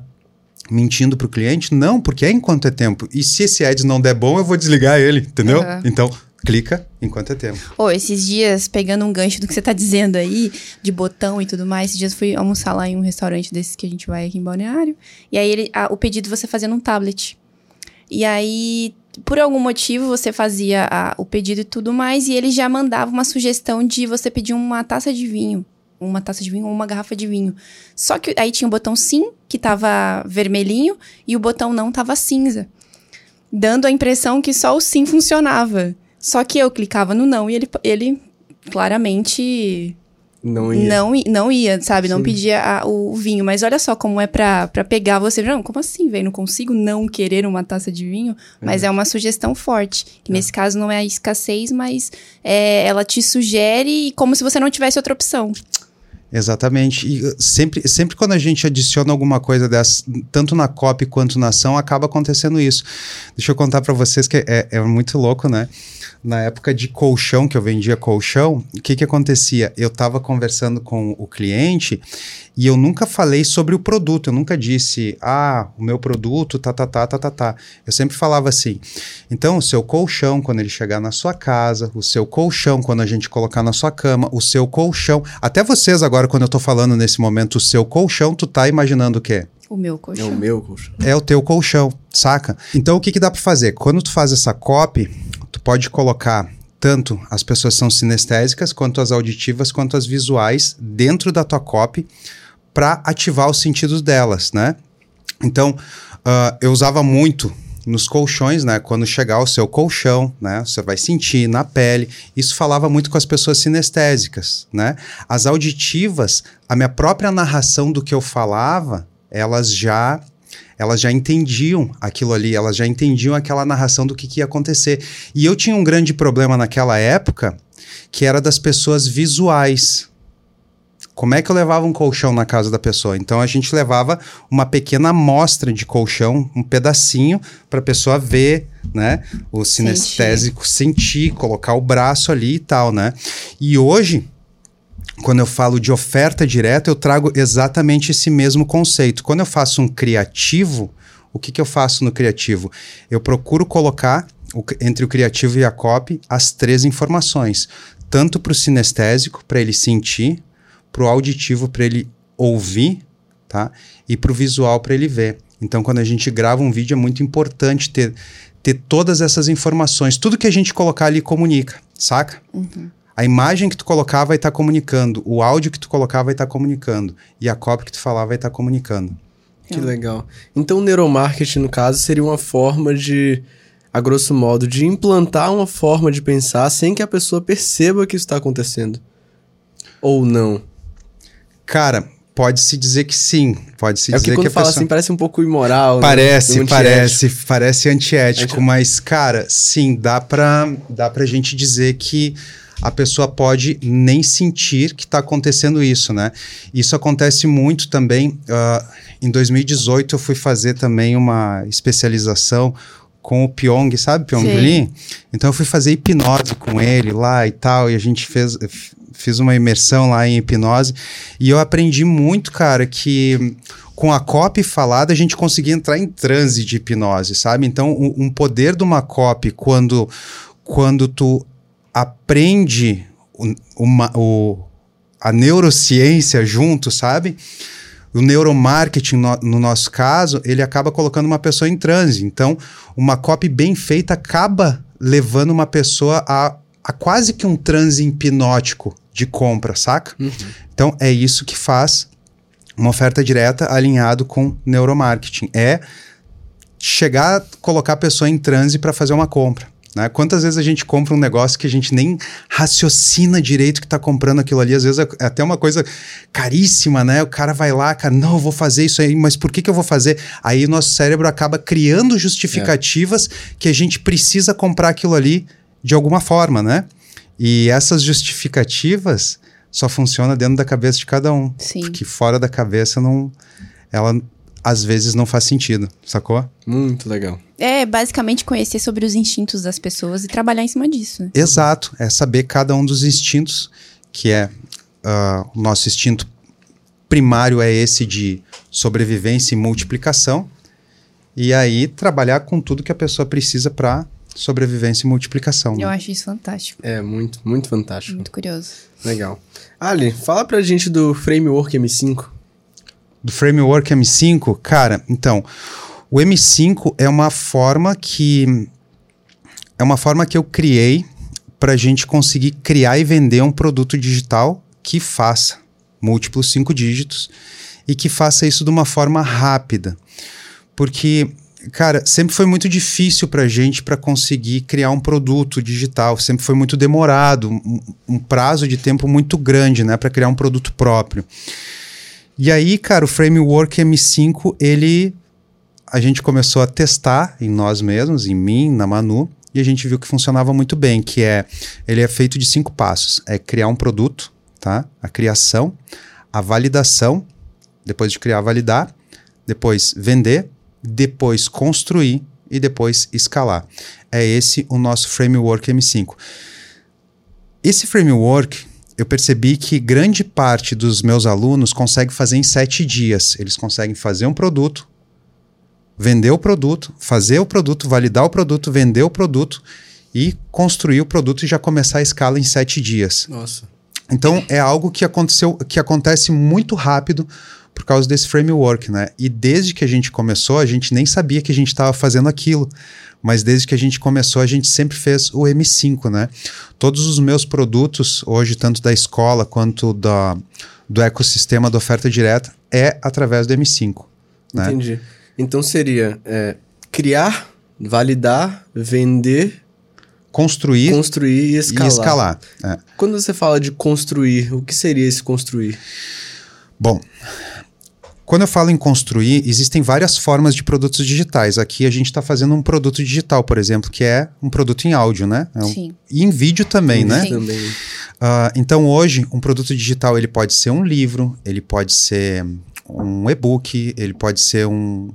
mentindo pro cliente? Não, porque é enquanto é tempo. E se esse ads não der bom, eu vou desligar ele, entendeu? Uhum. Então, clica enquanto é tempo. Ô, esses dias, pegando um gancho do que você tá dizendo aí, de botão e tudo mais, esses dias fui almoçar lá em um restaurante desses que a gente vai aqui em Balneário. E aí ele, a, o pedido você fazia num tablet. E aí por algum motivo você fazia a, o pedido e tudo mais, e ele já mandava uma sugestão de você pedir uma taça de vinho. Uma taça de vinho ou uma garrafa de vinho. Só que aí tinha o botão sim, que tava vermelhinho, e o botão não tava cinza. Dando a impressão que só o sim funcionava. Só que eu clicava no não e ele, ele claramente não ia. Não, não ia, sabe? Sim. Não pedia a, o, o, vinho. Mas olha só como é pra, pra pegar você. Não, como assim, velho? Não consigo não querer uma taça de vinho. Mas é, é uma sugestão forte. Que é. nesse caso não é a escassez, mas é, ela te sugere como se você não tivesse outra opção. Exatamente. E uh, sempre, sempre quando a gente adiciona alguma coisa dessa, tanto na copy quanto na ação, acaba acontecendo isso. Deixa eu contar para vocês que é, é muito louco, né? Na época de colchão, que eu vendia colchão, o que que acontecia? Eu estava conversando com o cliente e eu nunca falei sobre o produto, eu nunca disse, ah, o meu produto, tá, tá, tá, tá, tá, tá. Eu sempre falava assim, então o seu colchão, quando ele chegar na sua casa, o seu colchão, quando a gente colocar na sua cama, o seu colchão, até vocês agora, quando eu tô falando nesse momento, o seu colchão, tu tá imaginando o quê? O meu colchão. É o meu colchão. É o teu colchão, saca? Então o que que dá para fazer? Quando tu faz essa copy, tu pode colocar tanto as pessoas são sinestésicas, quanto as auditivas, quanto as visuais dentro da tua copy para ativar os sentidos delas, né? Então, uh, eu usava muito nos colchões, né? Quando chegar o seu colchão, né? Você vai sentir na pele. Isso falava muito com as pessoas sinestésicas, né? As auditivas, a minha própria narração do que eu falava, elas já elas já entendiam aquilo ali, elas já entendiam aquela narração do que, que ia acontecer. E eu tinha um grande problema naquela época, que era das pessoas visuais. Como é que eu levava um colchão na casa da pessoa? Então a gente levava uma pequena amostra de colchão, um pedacinho, para a pessoa ver, né? O sinestésico sentir. sentir, colocar o braço ali e tal, né? E hoje quando eu falo de oferta direta, eu trago exatamente esse mesmo conceito. Quando eu faço um criativo, o que, que eu faço no criativo? Eu procuro colocar o, entre o criativo e a copy as três informações, tanto para o sinestésico, para ele sentir, para o auditivo, para ele ouvir, tá? E para o visual, para ele ver. Então, quando a gente grava um vídeo, é muito importante ter, ter todas essas informações. Tudo que a gente colocar ali comunica, saca? Uhum. A imagem que tu colocar vai estar tá comunicando, o áudio que tu colocar vai estar tá comunicando e a cópia que tu falar vai estar tá comunicando. Que legal. Então, o neuromarketing, no caso, seria uma forma de, a grosso modo, de implantar uma forma de pensar sem que a pessoa perceba que isso está acontecendo. Ou não? Cara, pode-se dizer que sim. Pode-se é dizer que quando que fala pessoa... assim, parece um pouco imoral. Parece, né? parece, parece antiético, Anti... mas, cara, sim, dá pra, dá pra gente dizer que a pessoa pode nem sentir que está acontecendo isso, né? Isso acontece muito também. Uh, em 2018 eu fui fazer também uma especialização com o Pyong, sabe Pyong Lee? Então eu fui fazer hipnose com ele lá e tal, e a gente fez fiz uma imersão lá em hipnose e eu aprendi muito, cara, que com a copy falada a gente conseguia entrar em transe de hipnose, sabe? Então, um, um poder de uma copy quando quando tu aprende uma, o, a neurociência junto, sabe? O neuromarketing, no, no, nosso caso, ele acaba colocando uma pessoa em transe. Então, uma copy bem feita acaba levando uma pessoa a, a quase que um transe hipnótico de compra, saca? Uhum. Então, é isso que faz uma oferta direta alinhado com neuromarketing. É chegar a colocar a pessoa em transe para fazer uma compra. Né? Quantas vezes a gente compra um negócio que a gente nem raciocina direito que está comprando aquilo ali? Às vezes é até uma coisa caríssima, né? O cara vai lá, cara, não, eu vou fazer isso aí, mas por que, que eu vou fazer? Aí o nosso cérebro acaba criando justificativas é. que a gente precisa comprar aquilo ali de alguma forma, né? E essas justificativas só funcionam dentro da cabeça de cada um. Sim. Porque fora da cabeça não. Ela às vezes não faz sentido, sacou? Muito legal. É basicamente conhecer sobre os instintos das pessoas e trabalhar em cima disso. Né? Exato, é saber cada um dos instintos, que é uh, o nosso instinto primário é esse de sobrevivência e multiplicação, e aí trabalhar com tudo que a pessoa precisa para sobrevivência e multiplicação. Eu né? acho isso fantástico. É, muito, muito fantástico. Muito curioso. Legal. Ali, fala pra gente do Framework M5 do framework M5, cara, então, o M5 é uma forma que é uma forma que eu criei para a gente conseguir criar e vender um produto digital que faça múltiplos cinco dígitos e que faça isso de uma forma rápida. Porque, cara, sempre foi muito difícil para a gente para conseguir criar um produto digital, sempre foi muito demorado, um, um prazo de tempo muito grande, né, para criar um produto próprio. E aí, cara, o framework M5, ele a gente começou a testar em nós mesmos, em mim, na Manu, e a gente viu que funcionava muito bem, que é ele é feito de cinco passos. É criar um produto, tá? A criação, a validação, depois de criar, validar, depois vender, depois construir e depois escalar. É esse o nosso framework M5. Esse framework eu percebi que grande parte dos meus alunos consegue fazer em sete dias. Eles conseguem fazer um produto, vender o produto, fazer o produto, validar o produto, vender o produto e construir o produto e já começar a escala em sete dias. Nossa. Então é algo que aconteceu, que acontece muito rápido por causa desse framework, né? E desde que a gente começou, a gente nem sabia que a gente estava fazendo aquilo mas desde que a gente começou, a gente sempre fez o M5, né? Todos os meus produtos, hoje, tanto da escola quanto da, do ecossistema da oferta direta, é através do M5. Né? Entendi. Então seria é, criar, validar, vender construir, construir e escalar. E escalar é. Quando você fala de construir, o que seria esse construir? Bom, Quando eu falo em construir, existem várias formas de produtos digitais. Aqui a gente está fazendo um produto digital, por exemplo, que é um produto em áudio, né? É um, Sim. E em vídeo também, né? Sim. Também. Ah, então hoje, um produto digital ele pode ser um livro, ele pode ser um e-book, ele pode ser um,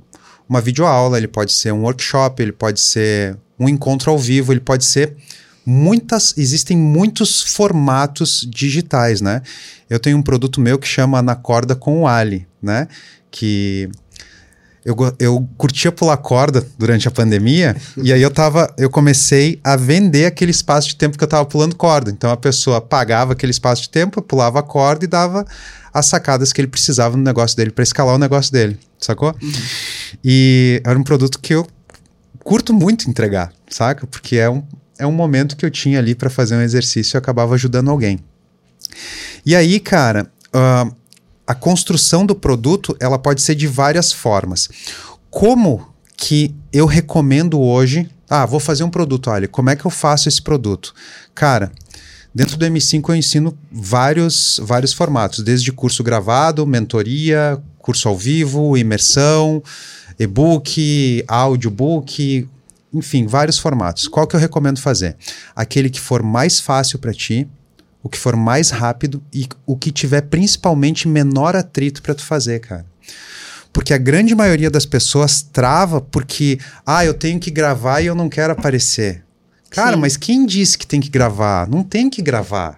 uma videoaula, ele pode ser um workshop, ele pode ser um encontro ao vivo, ele pode ser muitas, existem muitos formatos digitais, né? Eu tenho um produto meu que chama Na Corda com o Ali, né? Que eu, eu curtia pular corda durante a pandemia e aí eu tava, eu comecei a vender aquele espaço de tempo que eu tava pulando corda. Então a pessoa pagava aquele espaço de tempo, pulava a corda e dava as sacadas que ele precisava no negócio dele para escalar o negócio dele, sacou? E era um produto que eu curto muito entregar, saca? Porque é um, é um momento que eu tinha ali para fazer um exercício e acabava ajudando alguém. E aí, cara, ah, a construção do produto ela pode ser de várias formas. Como que eu recomendo hoje? Ah, vou fazer um produto, olha, como é que eu faço esse produto? Cara, dentro do M5 eu ensino vários, vários formatos, desde curso gravado, mentoria, curso ao vivo, imersão, e-book, audiobook, enfim, vários formatos. Qual que eu recomendo fazer? Aquele que for mais fácil para ti, o que for mais rápido e o que tiver principalmente menor atrito para tu fazer, cara. Porque a grande maioria das pessoas trava porque, ah, eu tenho que gravar e eu não quero aparecer. Cara, Sim. mas quem disse que tem que gravar? Não tem que gravar.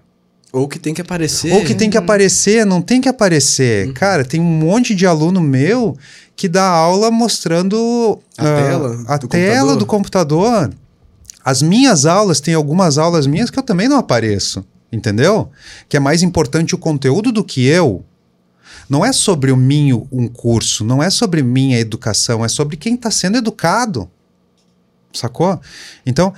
Ou que tem que aparecer. Ou que tem que aparecer, não tem que aparecer. Cara, tem um monte de aluno meu que dá aula mostrando A ah, tela a do tela computador. do computador. As minhas aulas, tem algumas aulas minhas que eu também não apareço, entendeu? Que é mais importante o conteúdo do que eu. Não é sobre o minho um curso, não é sobre minha educação, é sobre quem está sendo educado. Sacou? Então,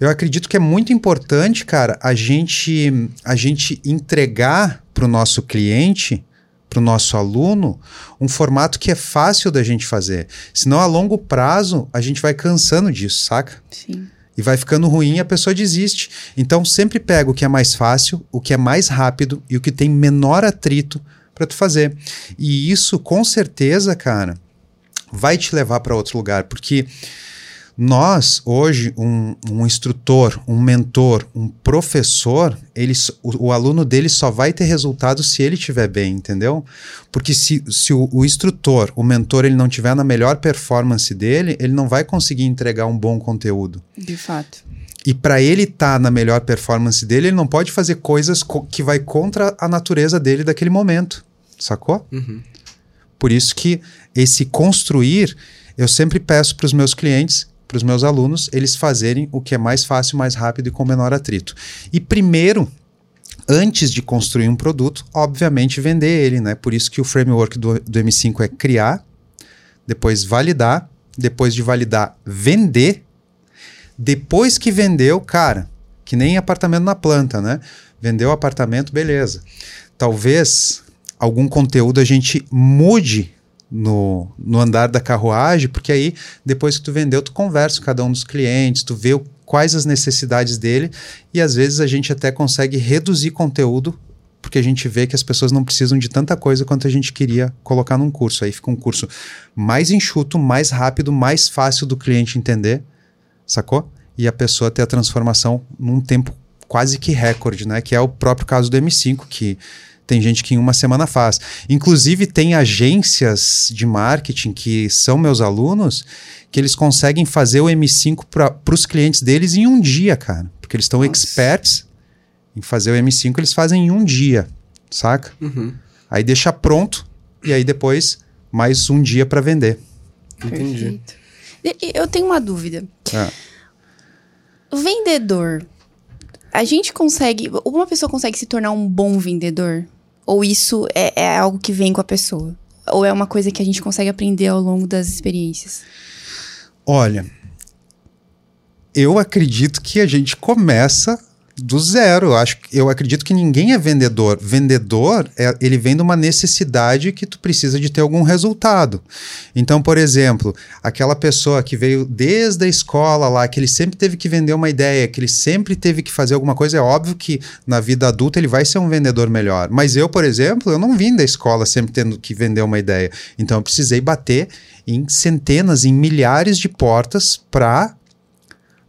eu acredito que é muito importante, cara, a gente a gente entregar para o nosso cliente, para o nosso aluno, um formato que é fácil da gente fazer. Senão, a longo prazo, a gente vai cansando disso, saca? Sim. E vai ficando ruim e a pessoa desiste. Então, sempre pega o que é mais fácil, o que é mais rápido e o que tem menor atrito para tu fazer. E isso, com certeza, cara, vai te levar para outro lugar, porque nós, hoje, um, um instrutor, um mentor, um professor, ele, o, o aluno dele só vai ter resultado se ele estiver bem, entendeu? Porque se, se o, o instrutor, o mentor, ele não tiver na melhor performance dele, ele não vai conseguir entregar um bom conteúdo. De fato. E para ele estar na melhor performance dele, ele não pode fazer coisas co- que vai contra a natureza dele daquele momento, sacou? Uhum. Por isso que esse construir, eu sempre peço para os meus clientes, para os meus alunos, eles fazerem o que é mais fácil, mais rápido e com menor atrito. E primeiro, antes de construir um produto, obviamente vender ele, né? Por isso que o framework do, do M5 é criar, depois validar, depois de validar, vender. Depois que vendeu, cara, que nem apartamento na planta, né? Vendeu o apartamento, beleza. Talvez algum conteúdo a gente mude no, no andar da carruagem, porque aí, depois que tu vendeu, tu conversa com cada um dos clientes, tu vê quais as necessidades dele, e às vezes a gente até consegue reduzir conteúdo, porque a gente vê que as pessoas não precisam de tanta coisa quanto a gente queria colocar num curso. Aí fica um curso mais enxuto, mais rápido, mais fácil do cliente entender, sacou? E a pessoa ter a transformação num tempo quase que recorde, né? Que é o próprio caso do M5, que tem gente que em uma semana faz. Inclusive, tem agências de marketing que são meus alunos que eles conseguem fazer o M5 para os clientes deles em um dia, cara. Porque eles estão experts em fazer o M5, eles fazem em um dia, saca? Uhum. Aí deixa pronto e aí depois mais um dia para vender. Entendi. Perfeito. Eu tenho uma dúvida. É. O vendedor, a gente consegue. Uma pessoa consegue se tornar um bom vendedor? Ou isso é, é algo que vem com a pessoa? Ou é uma coisa que a gente consegue aprender ao longo das experiências? Olha, eu acredito que a gente começa do zero. Eu acho, eu acredito que ninguém é vendedor. Vendedor, é, ele vem de uma necessidade que tu precisa de ter algum resultado. Então, por exemplo, aquela pessoa que veio desde a escola lá, que ele sempre teve que vender uma ideia, que ele sempre teve que fazer alguma coisa, é óbvio que na vida adulta ele vai ser um vendedor melhor. Mas eu, por exemplo, eu não vim da escola sempre tendo que vender uma ideia. Então, eu precisei bater em centenas, em milhares de portas para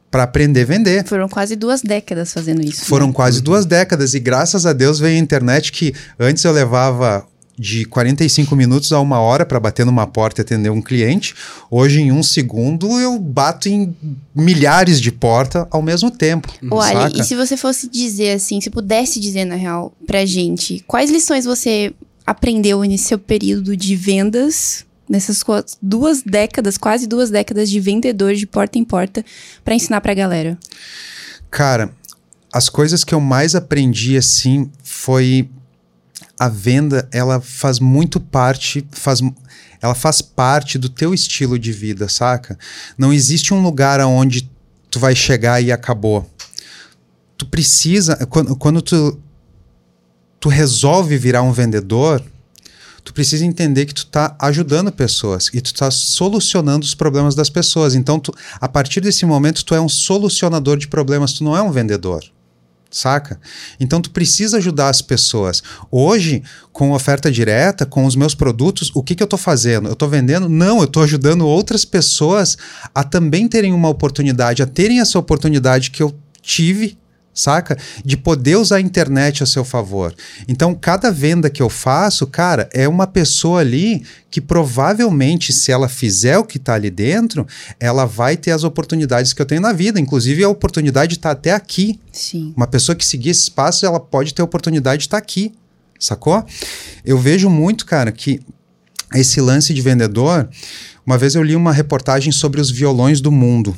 para aprender a vender. Foram quase duas décadas fazendo isso. Foram né? quase duas décadas e graças a Deus veio a internet que antes eu levava de 45 minutos a uma hora para bater numa porta e atender um cliente. Hoje, em um segundo, eu bato em milhares de portas ao mesmo tempo. Olha, saca? e se você fosse dizer assim, se pudesse dizer na real pra gente, quais lições você aprendeu nesse seu período de vendas, nessas duas décadas, quase duas décadas de vendedor de porta em porta, pra ensinar pra galera? Cara, as coisas que eu mais aprendi assim foi a venda, ela faz muito parte, faz ela faz parte do teu estilo de vida, saca? Não existe um lugar aonde tu vai chegar e acabou. Tu precisa, quando, quando tu tu resolve virar um vendedor, tu precisa entender que tu tá ajudando pessoas e tu tá solucionando os problemas das pessoas. Então, tu, a partir desse momento, tu é um solucionador de problemas, tu não é um vendedor. Saca? Então tu precisa ajudar as pessoas. Hoje, com oferta direta, com os meus produtos, o que, que eu estou fazendo? Eu estou vendendo? Não, eu estou ajudando outras pessoas a também terem uma oportunidade, a terem essa oportunidade que eu tive saca? De poder usar a internet a seu favor. Então, cada venda que eu faço, cara, é uma pessoa ali que provavelmente, se ela fizer o que está ali dentro, ela vai ter as oportunidades que eu tenho na vida. Inclusive, a oportunidade de estar até aqui. Sim. Uma pessoa que seguir esse espaço, ela pode ter a oportunidade de estar aqui, sacou? Eu vejo muito, cara, que esse lance de vendedor. Uma vez eu li uma reportagem sobre os violões do mundo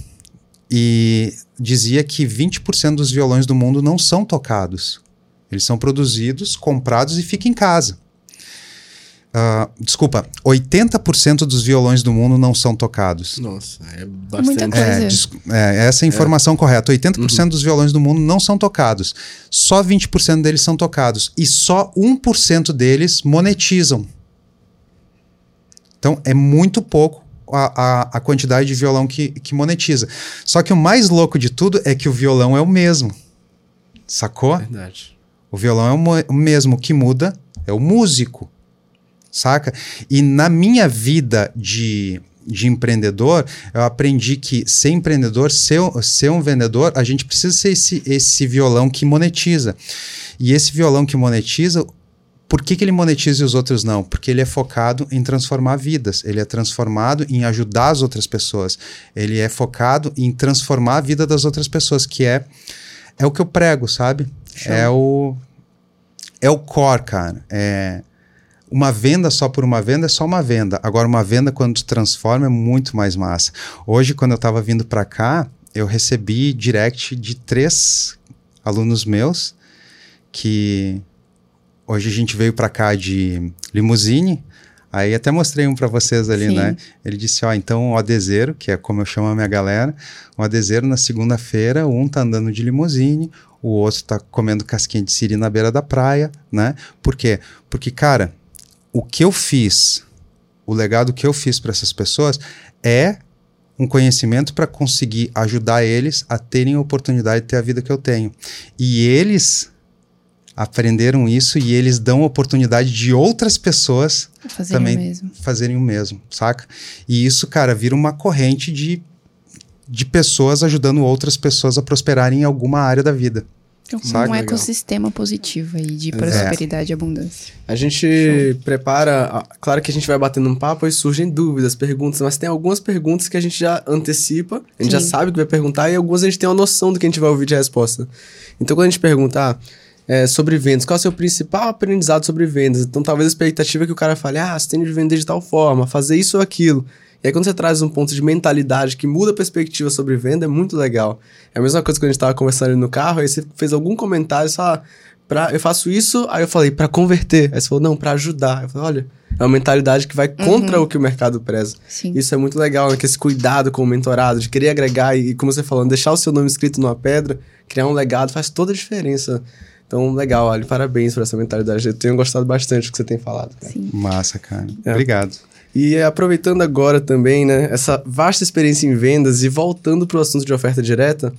e dizia que 20% dos violões do mundo não são tocados. Eles são produzidos, comprados e ficam em casa. Uh, desculpa, 80% dos violões do mundo não são tocados. Nossa, é muita bastante. coisa. É, des- é, essa é a informação correta. 80% dos violões do mundo não são tocados. Só 20% deles são tocados. E só 1% deles monetizam. Então é muito pouco a, a, a quantidade de violão que, que monetiza. Só que o mais louco de tudo é que o violão é o mesmo. Sacou? Verdade. O violão é o mo- o mesmo, o que muda é o músico, saca? E na minha vida de, de empreendedor, eu aprendi que ser empreendedor, ser, ser um vendedor, a gente precisa ser esse, esse violão que monetiza. E esse violão que monetiza, por que, que ele monetiza e os outros não? Porque ele é focado em transformar vidas, ele é transformado em ajudar as outras pessoas, ele é focado em transformar a vida das outras pessoas, que é, é o que eu prego, sabe? É o, é o core, cara. É, uma venda só por uma venda é só uma venda. Agora, uma venda quando tu transforma é muito mais massa. Hoje, quando eu tava vindo para cá, eu recebi direct de três alunos meus que hoje a gente veio para cá de limusine. Aí até mostrei um para vocês ali, Sim. né? Ele disse, ó, então o adezeiro, que é como eu chamo a minha galera, o adezeiro na segunda-feira, um tá andando de limusine, o outro tá comendo casquinha de siri na beira da praia, né? Por quê? Porque, cara, o que eu fiz, o legado que eu fiz para essas pessoas é um conhecimento para conseguir ajudar eles a terem a oportunidade de ter a vida que eu tenho. E eles aprenderam isso e eles dão a oportunidade de outras pessoas Fazer também mesmo. fazerem o mesmo, saca? E isso, cara, vira uma corrente de, de pessoas ajudando outras pessoas a prosperarem em alguma área da vida. Então, Saca? um Legal. ecossistema positivo aí de prosperidade e abundância. A gente prepara. a- Claro que a gente vai batendo um papo e surgem dúvidas, perguntas, mas tem algumas perguntas que a gente já antecipa, a gente já Sim. sabe o que vai perguntar e algumas a gente tem uma noção do que a gente vai ouvir de resposta. Então, quando a gente perguntar é, sobre vendas, qual é o seu principal aprendizado sobre vendas? Então, talvez a expectativa é que o cara fale, ah, você tem de vender de tal forma, fazer isso ou aquilo. E aí, quando você traz um ponto de mentalidade que muda a perspectiva sobre venda, é muito legal. É a mesma coisa que a gente tava conversando ali no carro, aí você fez algum comentário, só, ah, pra, eu faço isso, aí eu falei, pra converter. Aí você falou, não, pra ajudar. Eu falei, olha, É uma mentalidade que vai contra o que o mercado preza. Sim. Isso é muito legal, né? Que esse cuidado com o mentorado, de querer agregar e, como você falou, deixar o seu nome escrito numa pedra, criar um legado, faz toda a diferença. Então, legal, Ali, parabéns por essa mentalidade. Eu tenho gostado bastante do que você tem falado. Cara. Sim. Massa, cara. É. Obrigado. E aproveitando agora também, né, essa vasta experiência em vendas e voltando para o assunto de oferta direta,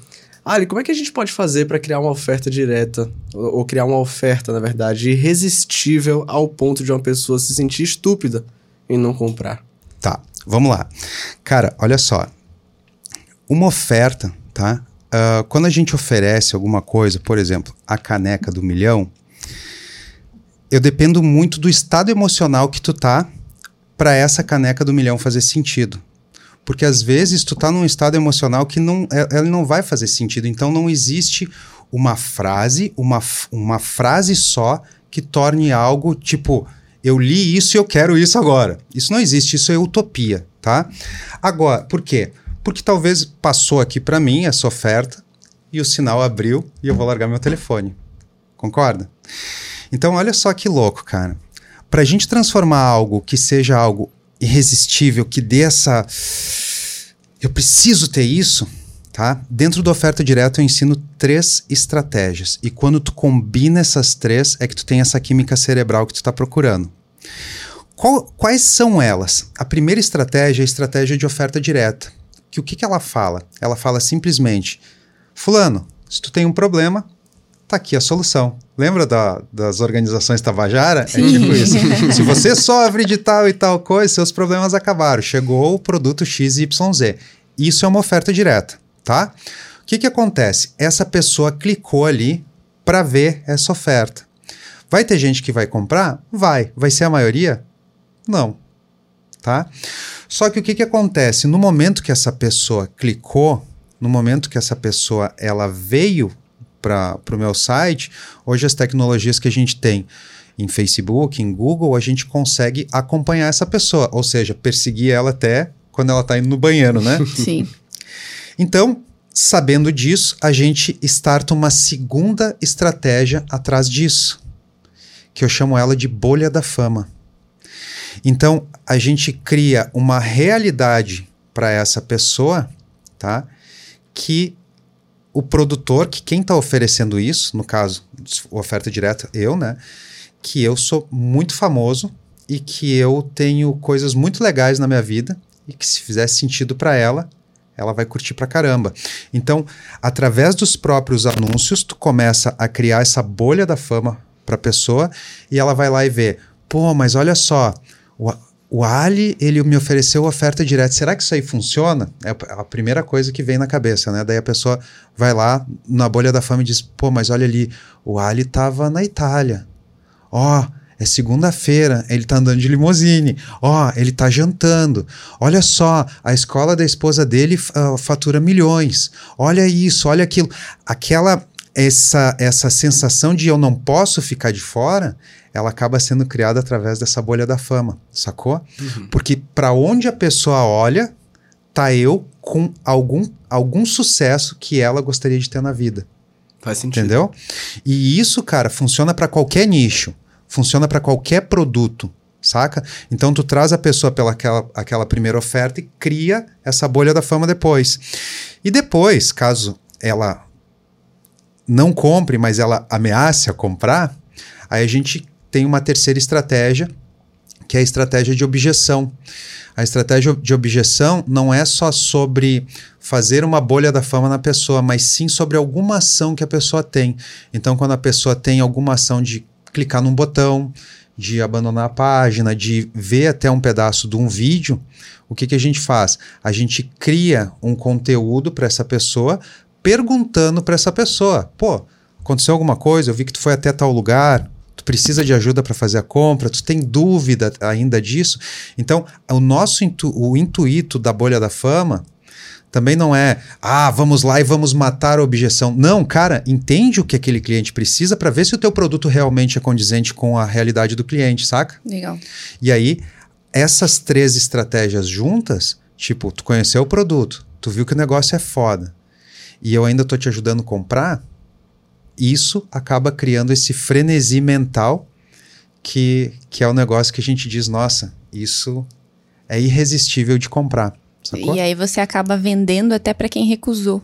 Ali, como é que a gente pode fazer para criar uma oferta direta, ou, ou, criar uma oferta, na verdade, irresistível ao ponto de uma pessoa se sentir estúpida em não comprar? Tá, vamos lá. Cara, olha só. Uma oferta, tá? Uh, quando a gente oferece alguma coisa, por exemplo, a caneca do milhão, eu dependo muito do estado emocional que tu tá para essa caneca do milhão fazer sentido. Porque às vezes tu tá num estado emocional que não, ela não vai fazer sentido. Então não existe uma frase, uma, uma frase só que torne algo tipo, eu li isso e eu quero isso agora. Isso não existe, isso é utopia, tá? Agora, por quê? Porque talvez passou aqui para mim essa oferta e o sinal abriu e eu vou largar meu telefone. Concorda? Então, olha só que louco, cara. Para a gente transformar algo que seja algo irresistível, que dê essa. Eu preciso ter isso, tá? Dentro da oferta direta eu ensino três estratégias. E quando tu combina essas três, é que tu tem essa química cerebral que tu está procurando. Qual, quais são elas? A primeira estratégia é a estratégia de oferta direta que o que, que ela fala? Ela fala simplesmente: Fulano, se tu tem um problema, tá aqui a solução. Lembra da, das organizações Tabajara? Sim. É tipo isso. se você sofre de tal e tal coisa, seus problemas acabaram. Chegou o produto XYZ. Isso é uma oferta direta, tá? O que, que acontece? Essa pessoa clicou ali para ver essa oferta. Vai ter gente que vai comprar? Vai. Vai ser a maioria? Não. Tá? Só que o que, que acontece? No momento que essa pessoa clicou, no momento que essa pessoa ela veio para o meu site, hoje as tecnologias que a gente tem em Facebook, em Google, a gente consegue acompanhar essa pessoa, ou seja, perseguir ela até quando ela está indo no banheiro, né? Sim. Então, sabendo disso, a gente starta uma segunda estratégia atrás disso, que eu chamo ela de bolha da fama. Então, a gente cria uma realidade para essa pessoa, tá? Que o produtor, que quem está oferecendo isso, no caso, oferta direta, eu, né? Que eu sou muito famoso e que eu tenho coisas muito legais na minha vida e que se fizer sentido para ela, ela vai curtir pra caramba. Então, através dos próprios anúncios, tu começa a criar essa bolha da fama para a pessoa e ela vai lá e vê, pô, mas olha só, o, o Ali, ele me ofereceu oferta direta. Será que isso aí funciona? É a primeira coisa que vem na cabeça, né? Daí a pessoa vai lá na bolha da fama e diz: pô, mas olha ali, o Ali tava na Itália. Ó, oh, é segunda-feira, ele tá andando de limusine. Ó, oh, ele tá jantando. Olha só, a escola da esposa dele uh, fatura milhões. Olha isso, olha aquilo. Aquela essa essa sensação de eu não posso ficar de fora ela acaba sendo criada através dessa bolha da fama, sacou? Uhum. Porque para onde a pessoa olha, tá eu com algum, algum sucesso que ela gostaria de ter na vida. Faz sentido. Entendeu? E isso, cara, funciona para qualquer nicho, funciona para qualquer produto, saca? Então tu traz a pessoa pela aquela, aquela primeira oferta e cria essa bolha da fama depois. E depois, caso ela não compre, mas ela ameace a comprar, aí a gente tem uma terceira estratégia, que é a estratégia de objeção. A estratégia de objeção não é só sobre fazer uma bolha da fama na pessoa, mas sim sobre alguma ação que a pessoa tem. Então, quando a pessoa tem alguma ação de clicar num botão, de abandonar a página, de ver até um pedaço de um vídeo, o que, que a gente faz? A gente cria um conteúdo para essa pessoa, perguntando para essa pessoa: pô, aconteceu alguma coisa? Eu vi que tu foi até tal lugar tu precisa de ajuda para fazer a compra, tu tem dúvida ainda disso. Então, o nosso intu o intuito da bolha da fama também não é, ah, vamos lá e vamos matar a objeção. Não, cara, entende o que aquele cliente precisa para ver se o teu produto realmente é condizente com a realidade do cliente, saca? Legal. E aí, essas três estratégias juntas, tipo, tu conheceu o produto, tu viu que o negócio é foda, e eu ainda tô te ajudando a comprar, isso acaba criando esse frenesi mental que, que é o negócio que a gente diz, nossa, isso é irresistível de comprar. Sacou? E aí você acaba vendendo até para quem recusou.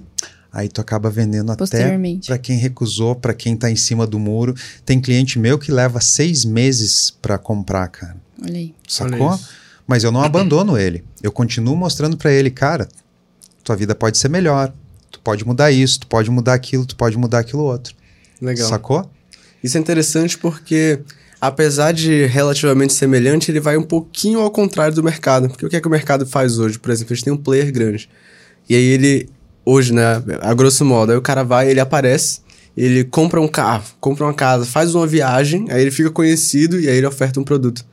Aí tu acaba vendendo até para quem recusou, para quem tá em cima do muro. Tem cliente meu que leva seis meses para comprar, cara. Olha aí. Sacou? Olha. Mas eu não abandono ele. Eu continuo mostrando para ele, cara, tua vida pode ser melhor. Tu pode mudar isso, tu pode mudar aquilo, tu pode mudar aquilo outro. Legal. Sacou? Isso é interessante porque, apesar de relativamente semelhante, ele vai um pouquinho ao contrário do mercado. Porque o que é que o mercado faz hoje? Por exemplo, a gente tem um player grande. E aí ele, hoje, né, a grosso modo, aí o cara vai, ele aparece, ele compra um carro, compra uma casa, faz uma viagem, aí ele fica conhecido e aí ele oferta um produto.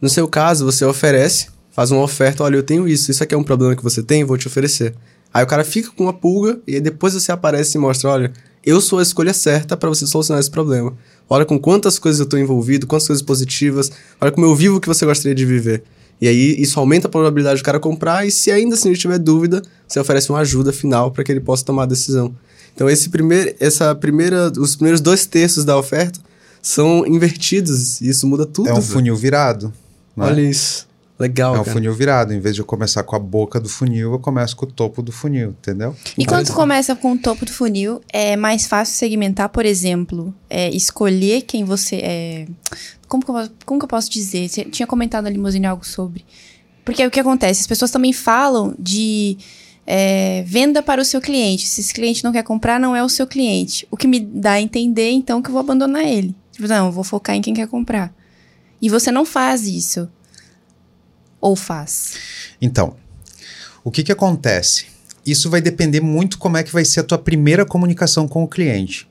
No seu caso, você oferece, faz uma oferta, olha, eu tenho isso, isso aqui é um problema que você tem, vou te oferecer. Aí o cara fica com uma pulga e aí depois você aparece e mostra, olha, eu sou a escolha certa para você solucionar esse problema. Olha com quantas coisas eu estou envolvido, quantas coisas positivas, olha como eu vivo o que você gostaria de viver. E aí isso aumenta a probabilidade do cara comprar e se ainda assim ele tiver dúvida, você oferece uma ajuda final para que ele possa tomar a decisão. Então esse primeiro, essa primeira, os primeiros dois terços da oferta são invertidos e isso muda tudo. É um funil virado. né? Olha isso. Legal, É um cara. funil virado. Em vez de eu começar com a boca do funil, eu começo com o topo do funil, entendeu? E quando tu começa com o topo do funil, é mais fácil segmentar, por exemplo, é, escolher quem você é. Como que, eu, posso- como que eu posso dizer? Você tinha comentado ali, Mozine, algo sobre. Porque o que acontece? As pessoas também falam de é, venda para o seu cliente. Se esse cliente não quer comprar, não é o seu cliente. O que me dá a entender, então, que eu vou abandonar ele. Tipo, não, eu vou focar em quem quer comprar. E você não faz isso. Ou faz. Então, o que que acontece? Isso vai depender muito como é que vai ser a tua primeira comunicação com o cliente.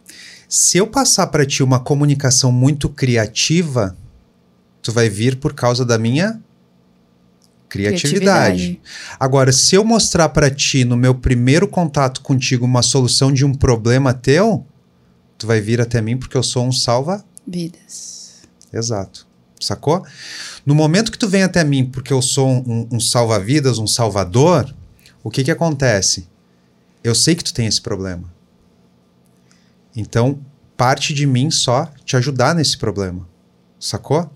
Se eu passar para ti uma comunicação muito criativa, tu vai vir por causa da minha criatividade. Criatividade. Agora, se eu mostrar para ti no meu primeiro contato contigo uma solução de um problema teu, tu vai vir até mim porque eu sou um salva Vidas. Exato. Sacou? No momento que tu vem até mim porque eu sou um, um- um salva-vidas, um salvador, o que que acontece? Eu sei que tu tem esse problema. Então, parte de mim só te ajudar nesse problema. Sacou?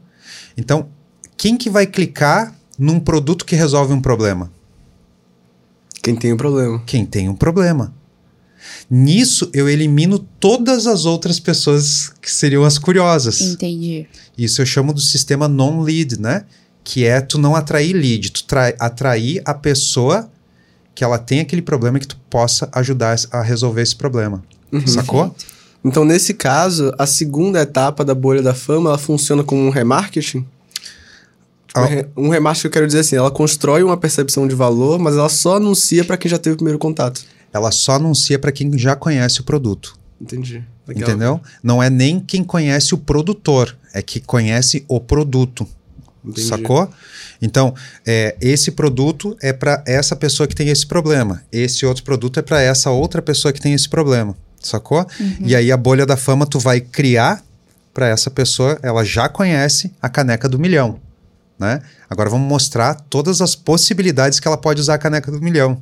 Então, quem que vai clicar num produto que resolve um problema? Quem tem o problema. Quem tem um problema. Nisso, eu elimino todas as outras pessoas que seriam as curiosas. Entendi. Isso eu chamo do sistema non-lead, né? Que é tu não atrair lead, tu trai- atrair a pessoa que ela tem aquele problema e que tu possa ajudar a resolver esse problema. Sacou? Então, nesse caso, a segunda etapa da bolha da fama, ela funciona como um remarketing? Ah. Re- Um remarketing, eu quero dizer assim, ela constrói uma percepção de valor, mas ela só anuncia para quem já teve o primeiro contato. Ela só anuncia para quem já conhece o produto. Entendi. Legal. Entendeu? Não é nem quem conhece o produtor, é que conhece o produto. Entendi. Sacou? Então, é, esse produto é para essa pessoa que tem esse problema. Esse outro produto é para essa outra pessoa que tem esse problema. Sacou? E aí a bolha da fama tu vai criar para essa pessoa, ela já conhece a caneca do milhão, né? Agora vamos mostrar todas as possibilidades que ela pode usar a caneca do milhão.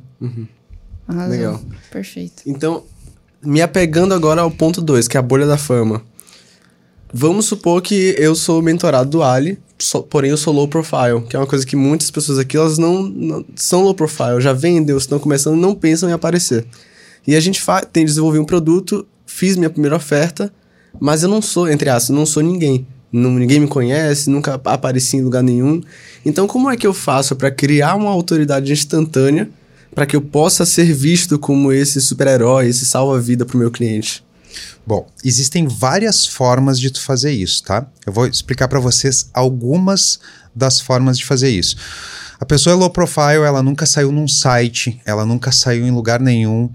Arrasou. Legal. Perfeito. Então, me apegando agora ao ponto 2, que é a bolha da fama. Vamos supor que eu sou mentorado do Ali, só- porém eu sou low profile, que é uma coisa que muitas pessoas aqui, elas não, não- são low profile, já vendem, estão começando e não pensam em aparecer. E a gente tem desenvolvido um produto, fiz minha primeira oferta, mas eu não sou, entre aspas, não sou ninguém. Não, ninguém me conhece, nunca ap- apareci em lugar nenhum. Então, como é que eu faço para criar uma autoridade instantânea para que eu possa ser visto como esse super-herói, esse salva-vida para o meu cliente? Bom, existem várias formas de tu fazer isso, tá? Eu vou explicar para vocês algumas das formas de fazer isso. A pessoa é low profile, ela nunca saiu num site, ela nunca saiu em lugar nenhum.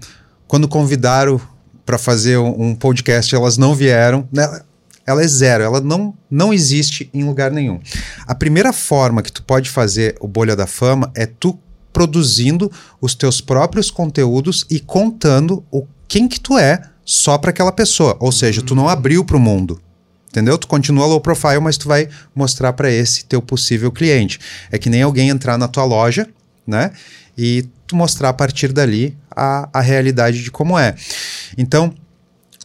Quando convidaram para fazer um podcast, elas não vieram. né? Ela é zero, ela não, não existe em lugar nenhum. A primeira forma que tu pode fazer o Bolha da Fama é tu produzindo os teus próprios conteúdos e contando o quem que tu é só para aquela pessoa. Ou seja, tu não abriu para o mundo. Entendeu? Tu continua low profile, mas tu vai mostrar para esse teu possível cliente. É que nem alguém entrar na tua loja, né? E tu mostrar a partir dali a, a realidade de como é. Então,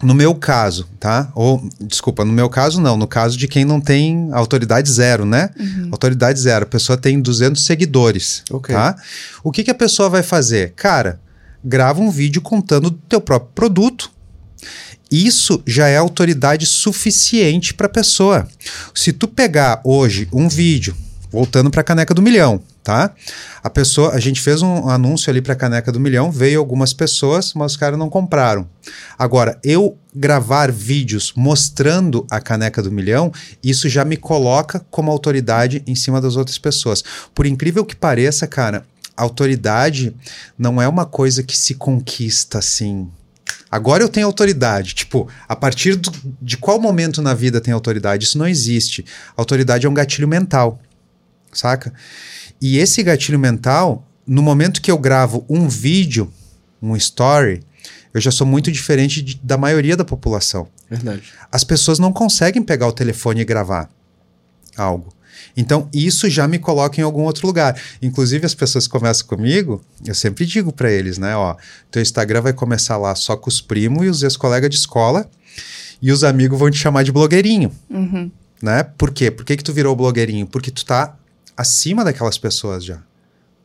no meu caso, tá? Ou, desculpa, no meu caso não, no caso de quem não tem autoridade zero, né? Uhum. Autoridade zero, a pessoa tem 200 seguidores, Ok. tá? O que, que a pessoa vai fazer? Cara, grava um vídeo contando do teu próprio produto. Isso já é autoridade suficiente para a pessoa. Se tu pegar hoje um vídeo, voltando para a caneca do milhão, tá? A pessoa, a gente fez um anúncio ali para a caneca do milhão, veio algumas pessoas, mas os caras não compraram. Agora, eu gravar vídeos mostrando a caneca do milhão, isso já me coloca como autoridade em cima das outras pessoas. Por incrível que pareça, cara, autoridade não é uma coisa que se conquista assim. Agora eu tenho autoridade. Tipo, a partir do- de qual momento na vida tem autoridade? Isso não existe. Autoridade é um gatilho mental, saca? E esse gatilho mental, no momento que eu gravo um vídeo, um story, eu já sou muito diferente de- da maioria da população Verdade. as pessoas não conseguem pegar o telefone e gravar algo. Então, isso já me coloca em algum outro lugar. Inclusive, as pessoas que começam comigo, eu sempre digo para eles, né? Ó, teu Instagram vai começar lá só com os primos e os ex-colegas de escola, e os amigos vão te chamar de blogueirinho, Uhum. né? Por quê? Por que, que tu virou blogueirinho? Porque tu tá acima daquelas pessoas já.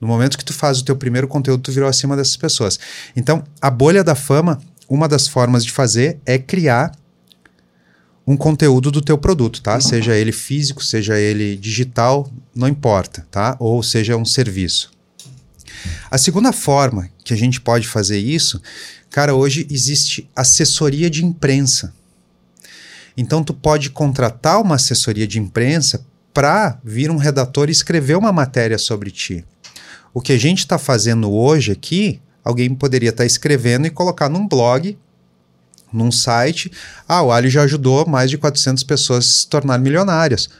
No momento que tu faz o teu primeiro conteúdo, tu virou acima dessas pessoas. Então, a bolha da fama, uma das formas de fazer é criar um conteúdo do teu produto, tá? Seja ele físico, seja ele digital, não importa, tá? Ou seja um serviço. A segunda forma que a gente pode fazer isso, cara, hoje existe assessoria de imprensa. Então tu pode contratar uma assessoria de imprensa para vir um redator e escrever uma matéria sobre ti. O que a gente está fazendo hoje aqui, alguém poderia estar escrevendo e colocar num blog, num site. Ah, o Ali já ajudou mais de 400 pessoas a se tornar milionárias.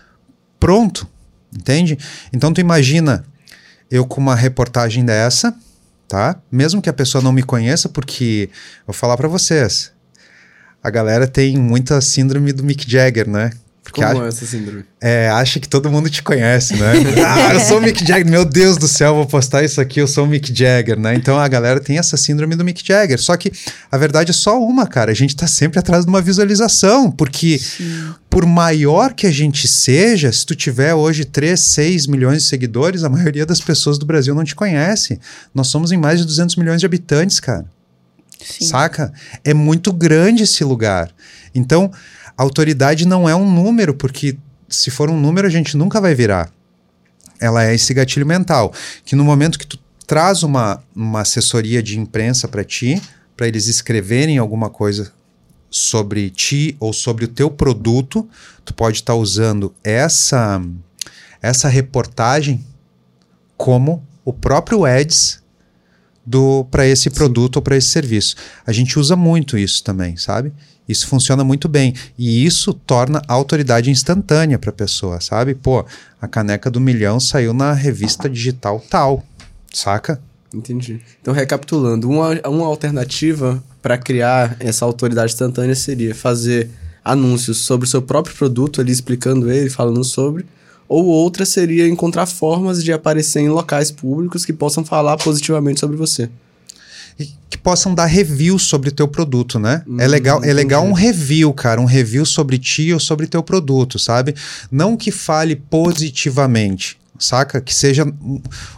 Pronto, entende? Então tu imagina eu com uma reportagem dessa, tá? Mesmo que a pessoa não me conheça, porque vou falar para vocês, a galera tem muita síndrome do Mick Jagger, né? Como acha, é essa síndrome? é, acha que todo mundo te conhece, né? ah, eu sou o Mick Jagger, meu Deus do céu, vou postar isso aqui, eu sou o Mick Jagger, né? Então a galera tem essa síndrome do Mick Jagger. Só que a verdade é só uma, cara. A gente tá sempre atrás de uma visualização, porque por maior que a gente seja, se tu tiver hoje 3, 6 milhões de seguidores, a maioria das pessoas do Brasil não te conhece. Nós somos em mais de 200 milhões de habitantes, cara. Sim. Saca? É muito grande esse lugar. Então, autoridade não é um número, porque se for um número, a gente nunca vai virar. Ela é esse gatilho mental. Que no momento que tu traz uma, uma assessoria de imprensa para ti, para eles escreverem alguma coisa sobre ti ou sobre o teu produto, tu pode estar usando essa, essa reportagem como o próprio ads para esse produto ou para esse serviço. A gente usa muito isso também, sabe? Isso funciona muito bem. E isso torna autoridade instantânea para a pessoa, sabe? Pô, a caneca do milhão saiu na revista digital tal, saca? Entendi. Então, recapitulando, uma, uma alternativa para criar essa autoridade instantânea seria fazer anúncios sobre o seu próprio produto, ali explicando ele, falando sobre. Ou outra seria encontrar formas de aparecer em locais públicos que possam falar positivamente sobre você. Que possam dar review sobre o teu produto, né? é Hum, legal, é legal um review, cara, um review sobre ti ou sobre teu produto, sabe? Não que fale positivamente, saca? Que seja,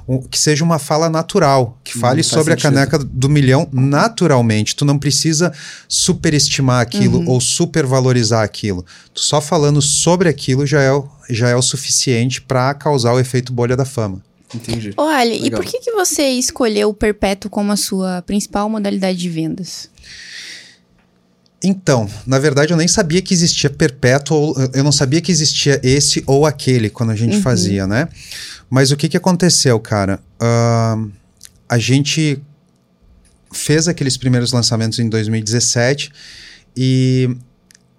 um- que seja uma fala natural, que fale faz sobre sentido. a caneca do milhão naturalmente. Tu não precisa superestimar aquilo Uhum. ou supervalorizar aquilo. Tu só falando sobre aquilo já é, o- já é o suficiente para causar o efeito bolha da fama. Entendi. Ô, Ali, e Legal. por que, que você escolheu o Perpétuo como a sua principal modalidade de vendas? Então, na verdade, eu nem sabia que existia perpétuo, eu não sabia que existia esse ou aquele quando a gente Uhum. fazia, né? Mas o que, que aconteceu, cara? Ahn, a gente fez aqueles primeiros lançamentos em 2017 e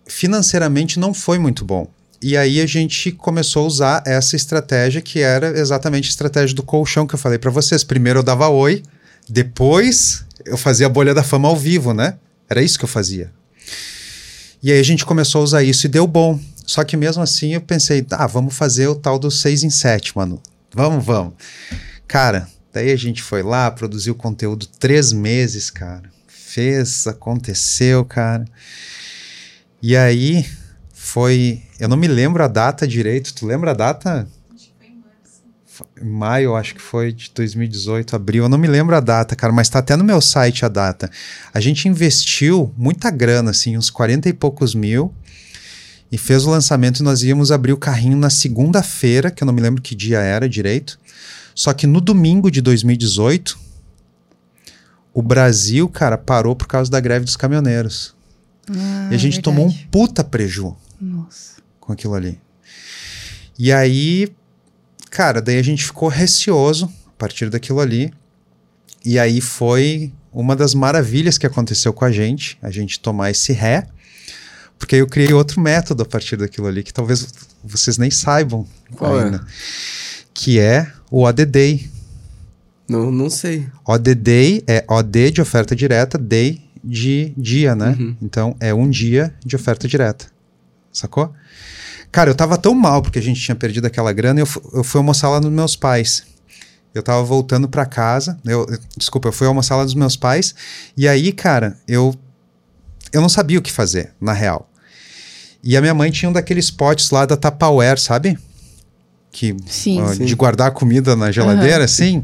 financeiramente não foi muito bom. E aí a gente começou a usar essa estratégia que era exatamente a estratégia do colchão que eu falei pra vocês. Primeiro eu dava oi, depois eu fazia a bolha da fama ao vivo, né? Era isso que eu fazia. E aí a gente começou a usar isso e deu bom. Só que mesmo assim eu pensei, ah, vamos fazer o tal do 6 em 7, mano. Vamos, vamos. Cara, daí a gente foi lá, produziu conteúdo três meses, cara. fez, aconteceu, cara. E aí foi. Eu não me lembro a data direito. Tu lembra a data? Maio, acho que foi de 2018, abril. Eu não me lembro a data, cara, mas tá até no meu site a data. A gente investiu muita grana, assim, uns 40 e poucos mil, e fez o lançamento e nós íamos abrir o carrinho na segunda-feira, que eu não me lembro que dia era direito. Só que no domingo de 2018, o Brasil, cara, parou por causa da greve dos caminhoneiros. Ah, e a gente verdade. tomou um puta preju Nossa. com aquilo ali. E aí, cara, daí a gente ficou receoso a partir daquilo ali. E aí foi uma das maravilhas que aconteceu com a gente, a gente tomar esse ré, porque eu criei outro método a partir daquilo ali, que talvez vocês nem saibam Qual é? ainda, que é o ODD. Não, não sei. ODD é OD de oferta direta, day de dia, né? Uhum. Então é um dia de oferta direta. Sacou? Cara, eu tava tão mal porque a gente tinha perdido aquela grana, eu, eu fui almoçar lá nos meus pais. Eu tava voltando pra casa, eu, eu- desculpa, eu fui almoçar lá dos meus pais, e aí, cara, eu eu não sabia o que fazer, na real. E a minha mãe tinha um daqueles potes lá da Tupperware, sabe? Que Sim. ó, Sim. de guardar comida na geladeira, assim.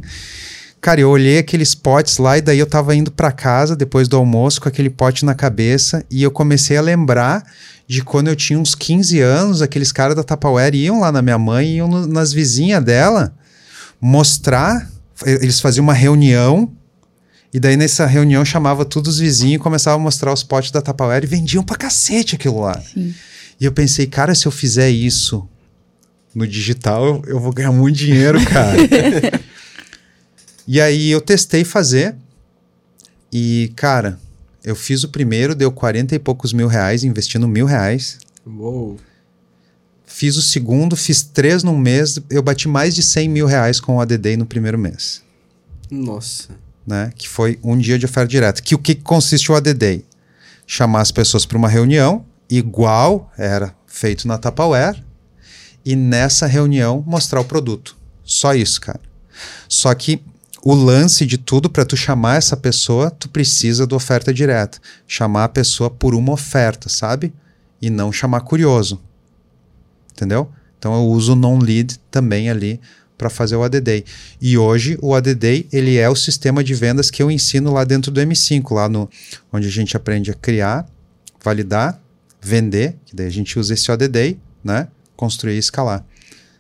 Cara, eu olhei aqueles potes lá e daí eu tava indo pra casa depois do almoço com aquele pote na cabeça e eu comecei a lembrar de quando eu tinha uns 15 anos, aqueles caras da Tupperware iam lá na minha mãe, iam no- nas vizinhas dela mostrar, eles faziam uma reunião e daí nessa reunião chamava todos os vizinhos e começava a mostrar os potes da Tupperware e vendiam pra cacete aquilo lá. Sim. E eu pensei, cara, se eu fizer isso no digital, eu vou ganhar muito dinheiro, cara. e aí eu testei fazer. E, cara, eu fiz o primeiro, deu 40 e poucos mil reais, investindo mil reais. Uou. Fiz o segundo, fiz três num mês, eu bati mais de 100 mil reais com o ADD no primeiro mês. Nossa. né? Que foi um dia de oferta direta. Que o que consiste o ADD? Chamar as pessoas para uma reunião, igual era feito na Tupperware, e nessa reunião mostrar o produto. Só isso, cara. Só que o lance de tudo para tu chamar essa pessoa, tu precisa do oferta direta. Chamar a pessoa por uma oferta, sabe? E não chamar curioso. Entendeu? Então eu uso o non-lead também ali para fazer o ADD. E hoje o ADD ele é o sistema de vendas que eu ensino lá dentro do M5, lá no onde a gente aprende a criar, validar, vender, que daí a gente usa esse ODD, né? Construir e escalar.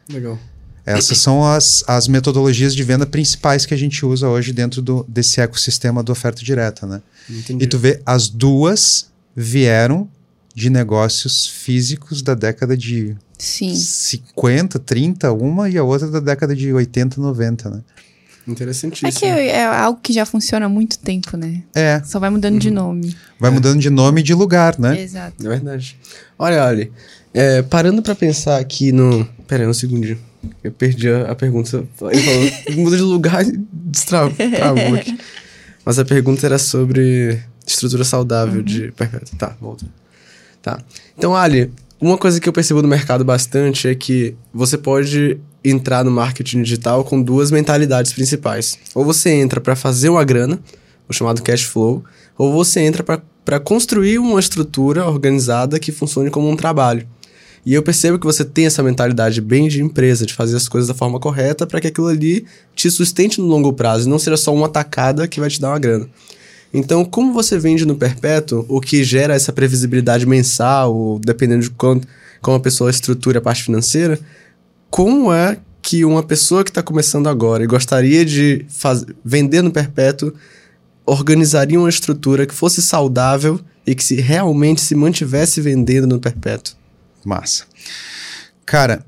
Legal. Essas são as, as metodologias de venda principais que a gente usa hoje dentro do, desse ecossistema da oferta direta, né? Entendi. E tu vê, as duas vieram de negócios físicos da década de Sim. 50, 30, uma e a outra da década de 80, 90, né? Interessantíssimo. É que é algo que já funciona há muito tempo, né? É, Só vai mudando de nome. vai mudando de nome e de lugar, né? Exato. É verdade. Olha, Ali, é, parando pra pensar aqui no... Pera aí, um segundinho. Eu perdi a, a pergunta. Ele falou, muda de lugar e destravou travou aqui. Mas a pergunta era sobre estrutura saudável de perpétuo. Tá, volta. Tá. Então, Ali, uma coisa que eu percebo no mercado bastante é que você pode entrar no marketing digital com duas mentalidades principais. Ou você entra para fazer uma grana, o chamado cash flow, ou você entra para construir uma estrutura organizada que funcione como um trabalho. E eu percebo que você tem essa mentalidade bem de empresa, de fazer as coisas da forma correta para que aquilo ali te sustente no longo prazo e não seja só uma tacada que vai te dar uma grana. Então, como você vende no perpétuo, o que gera essa previsibilidade mensal, dependendo de quanto, como a pessoa estrutura a parte financeira, como é que uma pessoa que está começando agora e gostaria de faz... vender no perpétuo organizaria uma estrutura que fosse saudável e que se realmente se mantivesse vendendo no perpétuo? Massa. Cara,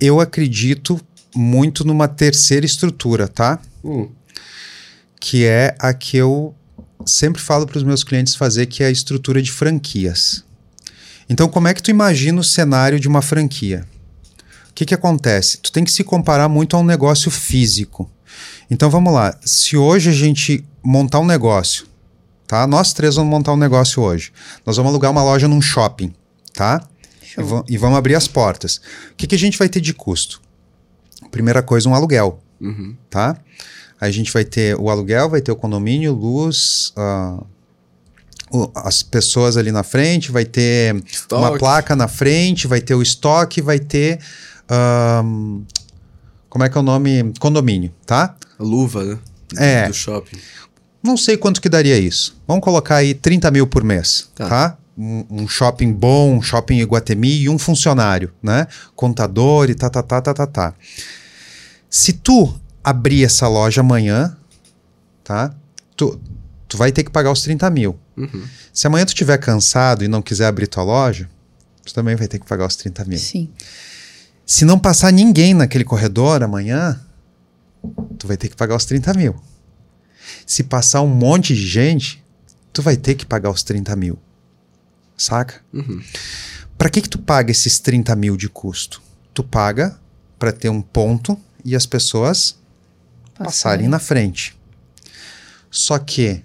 eu acredito muito numa terceira estrutura, tá? Hum, Que é a que eu sempre falo para os meus clientes fazer, que é a estrutura de franquias. Então, como é que tu imagina o cenário de uma franquia? O que, que acontece? Tu tem que se comparar muito a um negócio físico. Então vamos lá. Se hoje a gente montar um negócio, tá? Nós três vamos montar um negócio hoje. Nós vamos alugar uma loja num shopping, tá? E, e vamos abrir as portas. O que, que a gente vai ter de custo? Primeira coisa, um aluguel, uhum. tá? a gente vai ter o aluguel, vai ter o condomínio, luz, ah, o- as pessoas ali na frente, vai ter uma Estoque. placa na frente, vai ter o estoque, vai ter. como é que é o nome? Condomínio, tá? Luva, né? É. Do shopping. Não sei quanto que daria isso. Vamos colocar aí 30 mil por mês, tá? Tá. Um, um shopping bom, um shopping Iguatemi e um funcionário, né? Contador e tá, tá, tá, tá, tá, tá. Se tu abrir essa loja amanhã, tá? Tu, tu vai ter que pagar os 30 mil. Uhum. Se amanhã tu estiver cansado e não quiser abrir tua loja, tu também vai ter que pagar os 30 mil. Sim. Se não passar ninguém naquele corredor amanhã, tu vai ter que pagar os 30 mil. Se passar um monte de gente, tu vai ter que pagar os 30 mil. Saca? Uhum. Pra que que tu paga esses 30 mil de custo? Tu paga pra ter um ponto e as pessoas passarem na frente. Só que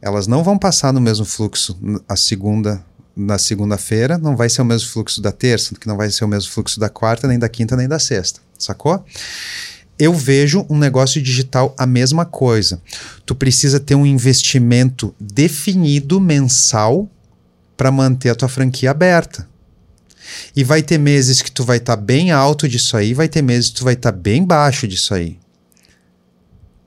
elas não vão passar no mesmo fluxo a segunda na segunda-feira, não vai ser o mesmo fluxo da terça, que não vai ser o mesmo fluxo da quarta, nem da quinta, nem da sexta. Sacou? Eu vejo um negócio digital a mesma coisa. Tu precisa ter um investimento definido mensal para manter a tua franquia aberta. E vai ter meses que tu vai estar bem alto disso aí, vai ter meses que tu vai estar bem baixo disso aí.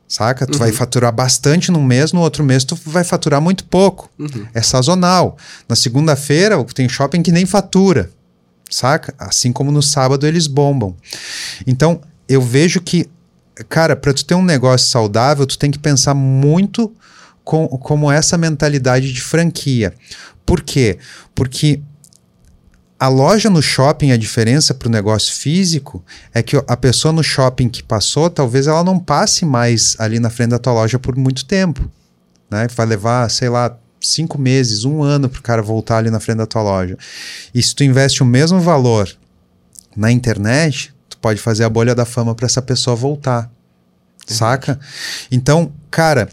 Saca? Tu vai faturar bastante num mês, no outro mês tu vai faturar muito pouco. Uhum. É sazonal. Na segunda-feira tem shopping que nem fatura. Saca? Assim como no sábado eles bombam. Então, eu vejo que, cara, para tu ter um negócio saudável, tu tem que pensar muito com, como essa mentalidade de franquia. Por quê? Porque a loja no shopping, a diferença para o negócio físico é que a pessoa no shopping que passou, talvez ela não passe mais ali na frente da tua loja por muito tempo. Né? Vai levar, sei lá, cinco meses, um ano para o cara voltar ali na frente da tua loja. E se tu investe o mesmo valor na internet, tu pode fazer a bolha da fama para essa pessoa voltar. Saca? Então, cara,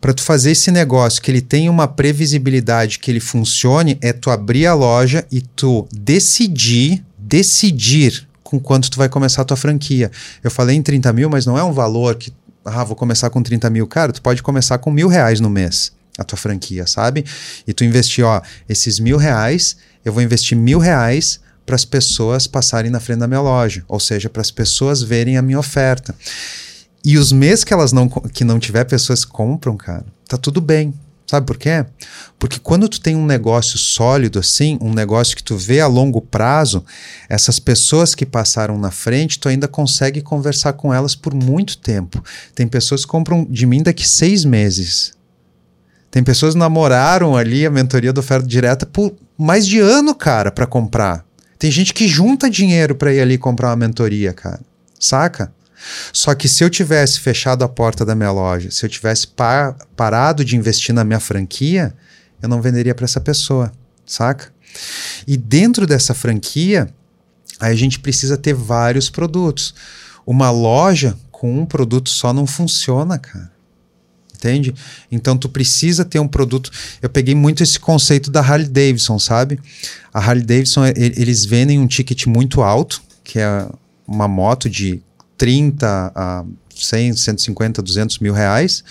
para tu fazer esse negócio que ele tenha uma previsibilidade, que ele funcione, é tu abrir a loja e tu decidir, decidir com quanto tu vai começar a tua franquia. Eu falei em 30 mil, mas não é um valor que, ah, vou começar com 30 mil. Cara, tu pode começar com mil reais no mês, a tua franquia, sabe? E tu investir, ó, esses mil reais, eu vou investir mil reais para as pessoas passarem na frente da minha loja, ou seja, para as pessoas verem a minha oferta. E os meses que elas não que não tiver pessoas que compram, cara, tá tudo bem. Sabe por quê? Porque quando tu tem um negócio sólido assim, um negócio que tu vê a longo prazo, essas pessoas que passaram na frente, tu ainda consegue conversar com elas por muito tempo. Tem pessoas que compram de mim daqui seis meses. Tem pessoas que namoraram ali a mentoria da oferta direta por mais de ano, cara, para comprar. Tem gente que junta dinheiro para ir ali comprar uma mentoria, cara. Saca? Só que se eu tivesse fechado a porta da minha loja, se eu tivesse pa- parado de investir na minha franquia, eu não venderia para essa pessoa, saca? E dentro dessa franquia, aí a gente precisa ter vários produtos. Uma loja com um produto só não funciona, cara. Entende? Então tu precisa ter um produto. Eu peguei muito esse conceito da Harley Davidson, sabe? A Harley Davidson, eles vendem um ticket muito alto, que é uma moto de 30 a 100, 150, 200 mil reais.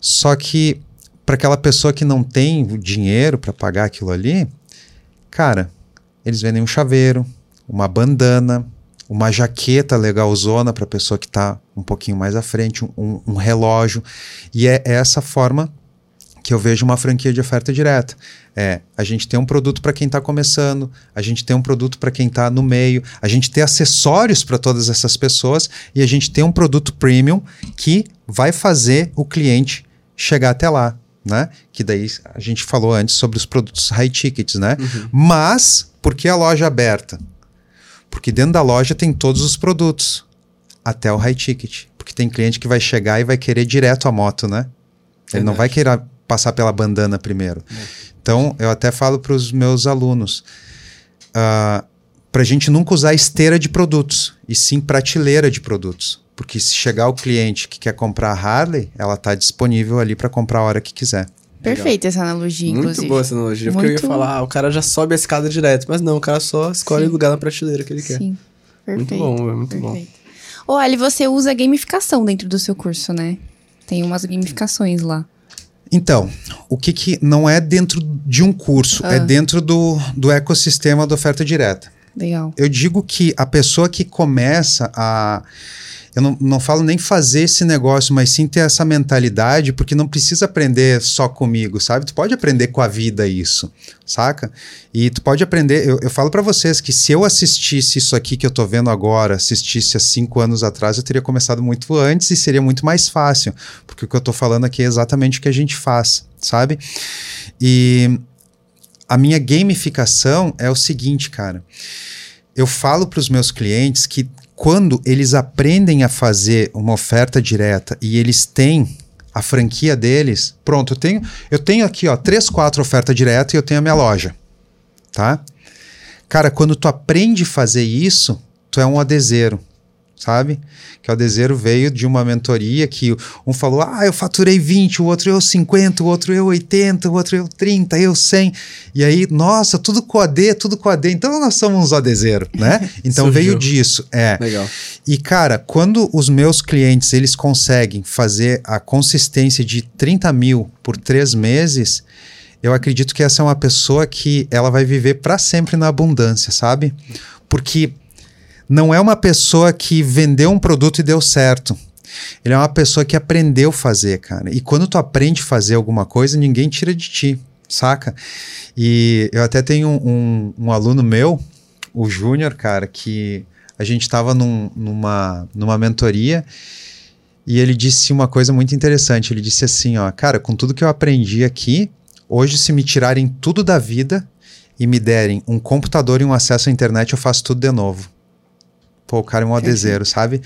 Só que para aquela pessoa que não tem o dinheiro para pagar aquilo ali, cara, eles vendem um chaveiro, uma bandana, uma jaqueta legalzona para a pessoa que está um pouquinho mais à frente, um, um relógio. E é essa forma que eu vejo uma franquia de oferta direta. É, a gente tem um produto para quem está começando, a gente tem um produto para quem está no meio, a gente tem acessórios para todas essas pessoas e a gente tem um produto premium que vai fazer o cliente chegar até lá, né? Que daí a gente falou antes sobre os produtos high tickets, né? Mas por que a loja aberta? Porque dentro da loja tem todos os produtos, até o high ticket. Porque tem cliente que vai chegar e vai querer direto a moto, né? Ele não Verdade. vai querer passar pela bandana primeiro. Então, eu até falo para os meus alunos, para a gente nunca usar esteira de produtos, e sim prateleira de produtos. Porque se chegar o cliente que quer comprar a Harley, ela está disponível ali para comprar a hora que quiser. Perfeita essa analogia, Muito inclusive. boa essa analogia, porque eu ia Muito- falar, ah, o cara já sobe a escada direto, mas não, o cara só escolhe Sim. o lugar na prateleira que ele quer. Sim. Perfeito. Muito bom, é muito bom. Perfeito. Ô, Ali, você usa gamificação dentro do seu curso, né? Tem umas gamificações lá. Então, o que, que não é dentro de um curso, é Ah. dentro do, do ecossistema da oferta direta. Legal. Eu digo que a pessoa que começa a. Eu não, não falo nem fazer esse negócio, mas sim ter essa mentalidade, porque não precisa aprender só comigo, sabe? Tu pode aprender com a vida isso, saca? E tu pode aprender. Eu, eu falo pra vocês que se eu assistisse isso aqui que eu tô vendo agora, assistisse há cinco anos atrás, eu teria começado muito antes e seria muito mais fácil, porque o que eu tô falando aqui é exatamente o que a gente faz, sabe? E a minha gamificação é o seguinte, cara eu falo para os meus clientes que quando eles aprendem a fazer uma oferta direta e eles têm a franquia deles, pronto, eu tenho, eu tenho aqui, ó, três, quatro ofertas diretas e eu tenho a minha loja, tá? Cara, quando tu aprende a fazer isso, tu é um adeseiro, sabe? Que o adeseiro veio de uma mentoria que um falou, ah, eu faturei 20, o outro eu 50, o outro eu 80, o outro eu 30, eu 100. E aí, nossa, tudo com AD, tudo com AD. Então nós somos uns adeseiros, né? Então veio disso, é. Legal. E cara, quando os meus clientes eles conseguem fazer a consistência de 30 mil por três meses, eu acredito que essa é uma pessoa que ela vai viver para sempre na abundância, sabe? Porque não é uma pessoa que vendeu um produto e deu certo. Ele é uma pessoa que aprendeu a fazer, cara. E quando tu aprende a fazer alguma coisa, ninguém tira de ti, saca? E eu até tenho um, um, um aluno meu, o Júnior, cara, que a gente estava num, numa, numa mentoria e ele disse uma coisa muito interessante. Ele disse assim, ó, cara, com tudo que eu aprendi aqui, hoje se me tirarem tudo da vida e me derem um computador e um acesso à internet, eu faço tudo de novo. Pô, o cara é um adeseiro, sabe?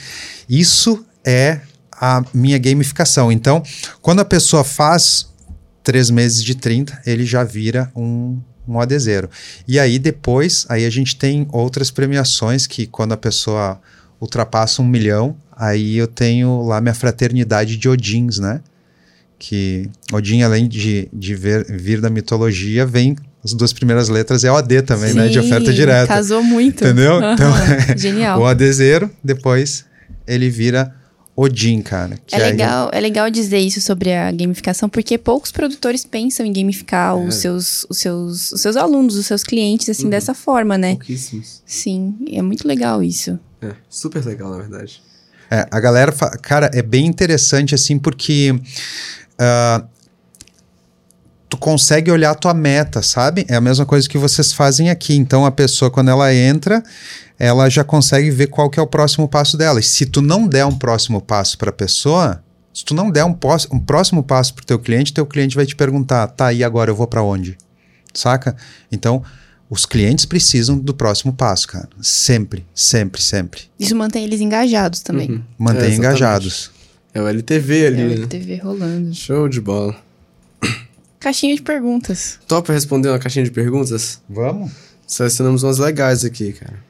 Isso é a minha gamificação. Então, quando a pessoa faz três meses de 30, ele já vira um, um adeseiro. E aí depois, aí a gente tem outras premiações que quando a pessoa ultrapassa um milhão, aí eu tenho lá minha fraternidade de Odins, né? Que Odin, além de, de ver, vir da mitologia, vem as duas primeiras letras é OD também, né? De oferta direta. Casou muito. Entendeu? Então, Genial. o adeseiro, depois ele vira Odin, cara. que É aí- legal, é legal dizer isso sobre a gamificação, porque poucos produtores pensam em gamificar os, É. seus, os, seus, os seus alunos, os seus clientes, assim, dessa forma, né? Pouquíssimos. Sim, é muito legal isso. É, super legal, na verdade. É, a galera, fa- cara, é bem interessante assim porque tu consegue olhar a tua meta, sabe? É a mesma coisa que vocês fazem aqui. Então a pessoa quando ela entra, ela já consegue ver qual que é o próximo passo dela. E se tu não der um próximo passo para a pessoa, se tu não der um, um próximo passo para o teu cliente, teu cliente vai te perguntar, tá, e agora eu vou para onde? Saca? Então, os clientes precisam do próximo passo, cara. Sempre, sempre, sempre. Isso mantém eles engajados também. Uhum. Manter É, engajados. É o LTV ali, É né? o TV rolando. Show de bola. Caixinha de perguntas. Topa responder uma caixinha de perguntas? Vamos? Selecionamos umas legais aqui, cara.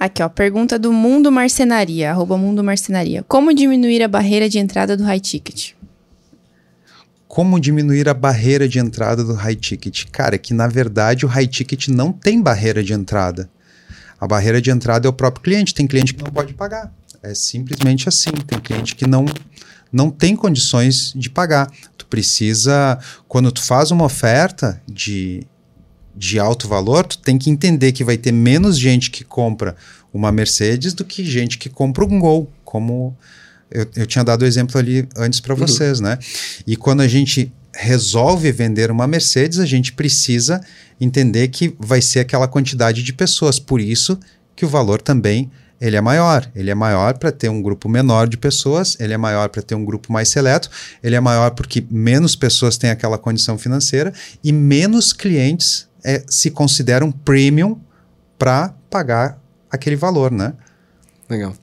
Aqui, ó. Pergunta do Mundo Marcenaria, arroba Mundo Marcenaria. Como diminuir a barreira de entrada do high ticket? Como diminuir a barreira de entrada do high ticket? Cara, é que na verdade o high ticket não tem barreira de entrada. A barreira de entrada é o próprio cliente. Tem cliente que não pode pagar. É simplesmente assim. Tem cliente que não, não tem condições de pagar. Tu precisa, quando tu faz uma oferta de, de alto valor, tu tem que entender que vai ter menos gente que compra uma Mercedes do que gente que compra um Gol, como eu, eu tinha dado o exemplo ali antes para vocês, né? E quando a gente resolve vender uma Mercedes, a gente precisa entender que vai ser aquela quantidade de pessoas. Por isso que o valor também ele é maior. Ele é maior para ter um grupo menor de pessoas, ele é maior para ter um grupo mais seleto, ele é maior porque menos pessoas têm aquela condição financeira e menos clientes é, se consideram premium para pagar aquele valor, né? Legal.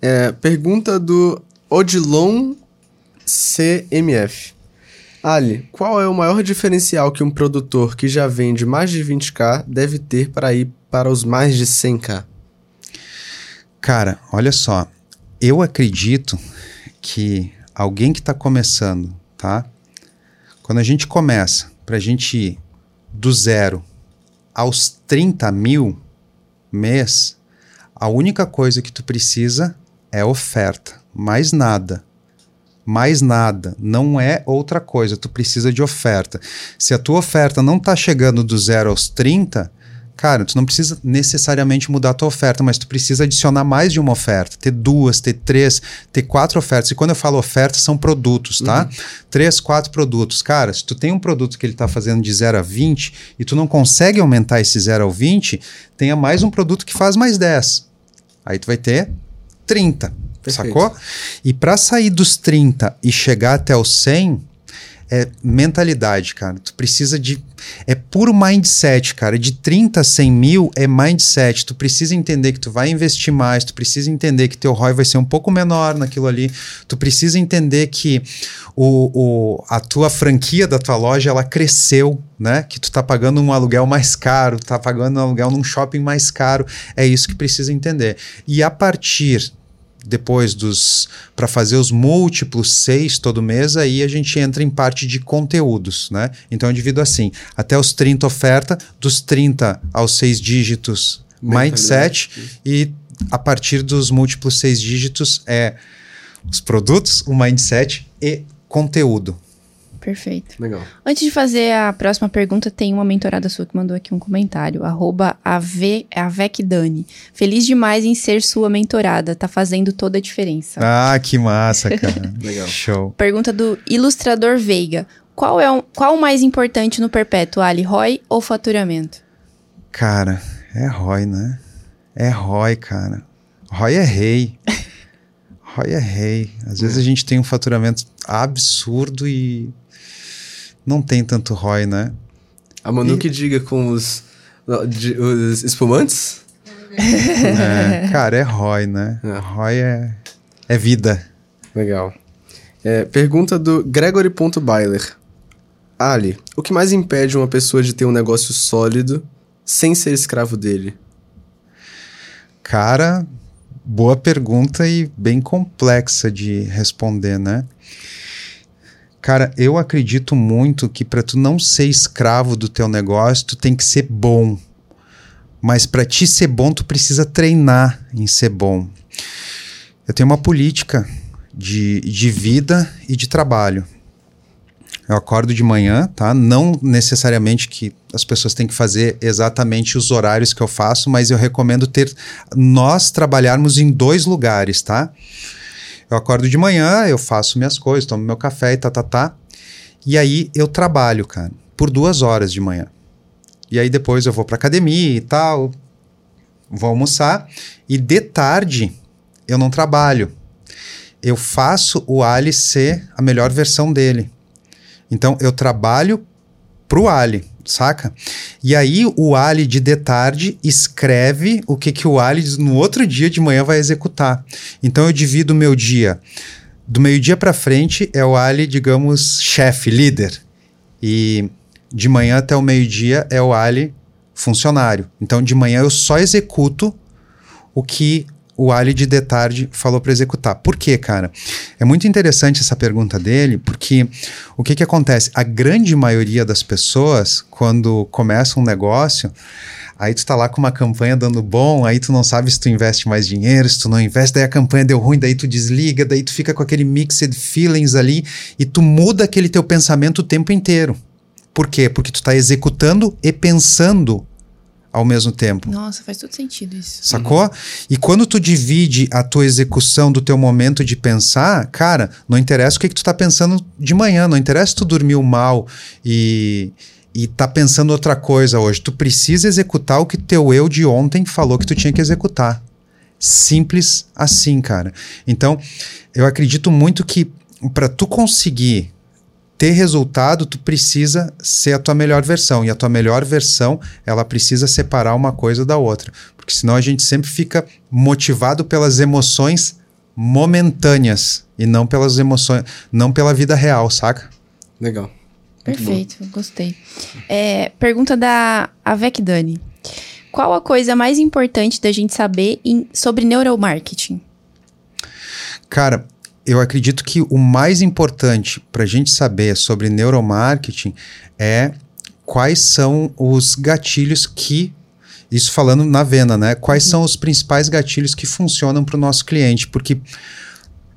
É, pergunta do Odilon CMF. Ali, qual é o maior diferencial que um produtor que já vende mais de 20k deve ter para ir para os mais de 100k? Cara, olha só. Eu acredito que alguém que está começando, tá? Quando a gente começa, para a gente ir do zero aos 30 mil, mês, a única coisa que tu precisa é oferta, mais nada. Mais nada, não é outra coisa, tu precisa de oferta. Se a tua oferta não está chegando do zero aos 30, Cara, tu não precisa necessariamente mudar a tua oferta, mas tu precisa adicionar mais de uma oferta, ter duas, ter três, ter quatro ofertas. E quando eu falo oferta, são produtos, tá? Uhum. Três, quatro produtos. Cara, se tu tem um produto que ele está fazendo de 0 a 20 e tu não consegue aumentar esse 0 ao 20, tenha mais um produto que faz mais 10. Aí tu vai ter 30, Perfeito. sacou? E para sair dos 30 e chegar até os 100, é mentalidade, cara. Tu precisa de. É puro mindset, cara. De 30 a 100 mil é mindset. Tu precisa entender que tu vai investir mais, tu precisa entender que teu ROI vai ser um pouco menor naquilo ali. Tu precisa entender que o, o, a tua franquia da tua loja ela cresceu, né? Que tu tá pagando um aluguel mais caro, tá pagando um aluguel num shopping mais caro. É isso que precisa entender. E a partir depois dos para fazer os múltiplos seis todo mês, aí a gente entra em parte de conteúdos, né? Então eu divido assim, até os 30 oferta, dos 30 aos seis dígitos mindset e a partir dos múltiplos seis dígitos é os produtos, o mindset e conteúdo. Perfeito. Legal. Antes de fazer a próxima pergunta, tem uma mentorada sua que mandou aqui um comentário. Arroba Ave, Avecdani. Feliz demais em ser sua mentorada. Tá fazendo toda a diferença. Ah, que massa, cara. Legal. Show. Pergunta do Ilustrador Veiga. Qual é o, qual o mais importante no perpétuo, Ali? ROI ou faturamento? Cara, é ROI, né? É ROI, cara. ROI é rei. ROI é rei. Às vezes a gente tem um faturamento absurdo e não tem tanto ROI, né? A Manu e... que diga com os, os espumantes? É, cara, é ROI, né? É. ROI é, é vida. Legal. É, pergunta do Gregory.Byler. Ali, o que mais impede uma pessoa de ter um negócio sólido sem ser escravo dele? Cara, boa pergunta e bem complexa de responder, né? Cara, eu acredito muito que para tu não ser escravo do teu negócio, tu tem que ser bom. Mas para ti ser bom, tu precisa treinar em ser bom. Eu tenho uma política de, de vida e de trabalho. Eu acordo de manhã, tá? Não necessariamente que as pessoas têm que fazer exatamente os horários que eu faço, mas eu recomendo ter nós trabalharmos em dois lugares, tá? Eu acordo de manhã, eu faço minhas coisas, tomo meu café e tá, tá, tá. E aí eu trabalho, cara, por duas horas de manhã. E aí depois eu vou pra academia e tal, vou almoçar. E de tarde eu não trabalho. Eu faço o Ali ser a melhor versão dele. Então eu trabalho pro Ali saca? E aí o Ali de de tarde escreve o que, que o Ali no outro dia de manhã vai executar. Então eu divido o meu dia. Do meio-dia para frente é o Ali, digamos, chefe, líder. E de manhã até o meio-dia é o Ali, funcionário. Então de manhã eu só executo o que o Ali de tarde falou para executar. Por quê, cara? É muito interessante essa pergunta dele, porque o que, que acontece? A grande maioria das pessoas, quando começa um negócio, aí tu tá lá com uma campanha dando bom, aí tu não sabe se tu investe mais dinheiro, se tu não investe, daí a campanha deu ruim, daí tu desliga, daí tu fica com aquele mixed feelings ali e tu muda aquele teu pensamento o tempo inteiro. Por quê? Porque tu tá executando e pensando ao mesmo tempo. Nossa, faz todo sentido isso. Sacou? Uhum. E quando tu divide a tua execução do teu momento de pensar, cara, não interessa o que, que tu tá pensando de manhã, não interessa se tu dormiu mal e, e tá pensando outra coisa hoje. Tu precisa executar o que teu eu de ontem falou que tu tinha que executar. Simples assim, cara. Então, eu acredito muito que para tu conseguir ter resultado, tu precisa ser a tua melhor versão. E a tua melhor versão, ela precisa separar uma coisa da outra. Porque senão a gente sempre fica motivado pelas emoções momentâneas e não pelas emoções, não pela vida real, saca? Legal. Perfeito, gostei. É, pergunta da Avec Dani. Qual a coisa mais importante da gente saber em, sobre neuromarketing? Cara, eu acredito que o mais importante para a gente saber sobre neuromarketing é quais são os gatilhos que isso falando na venda, né? Quais são os principais gatilhos que funcionam para o nosso cliente? Porque,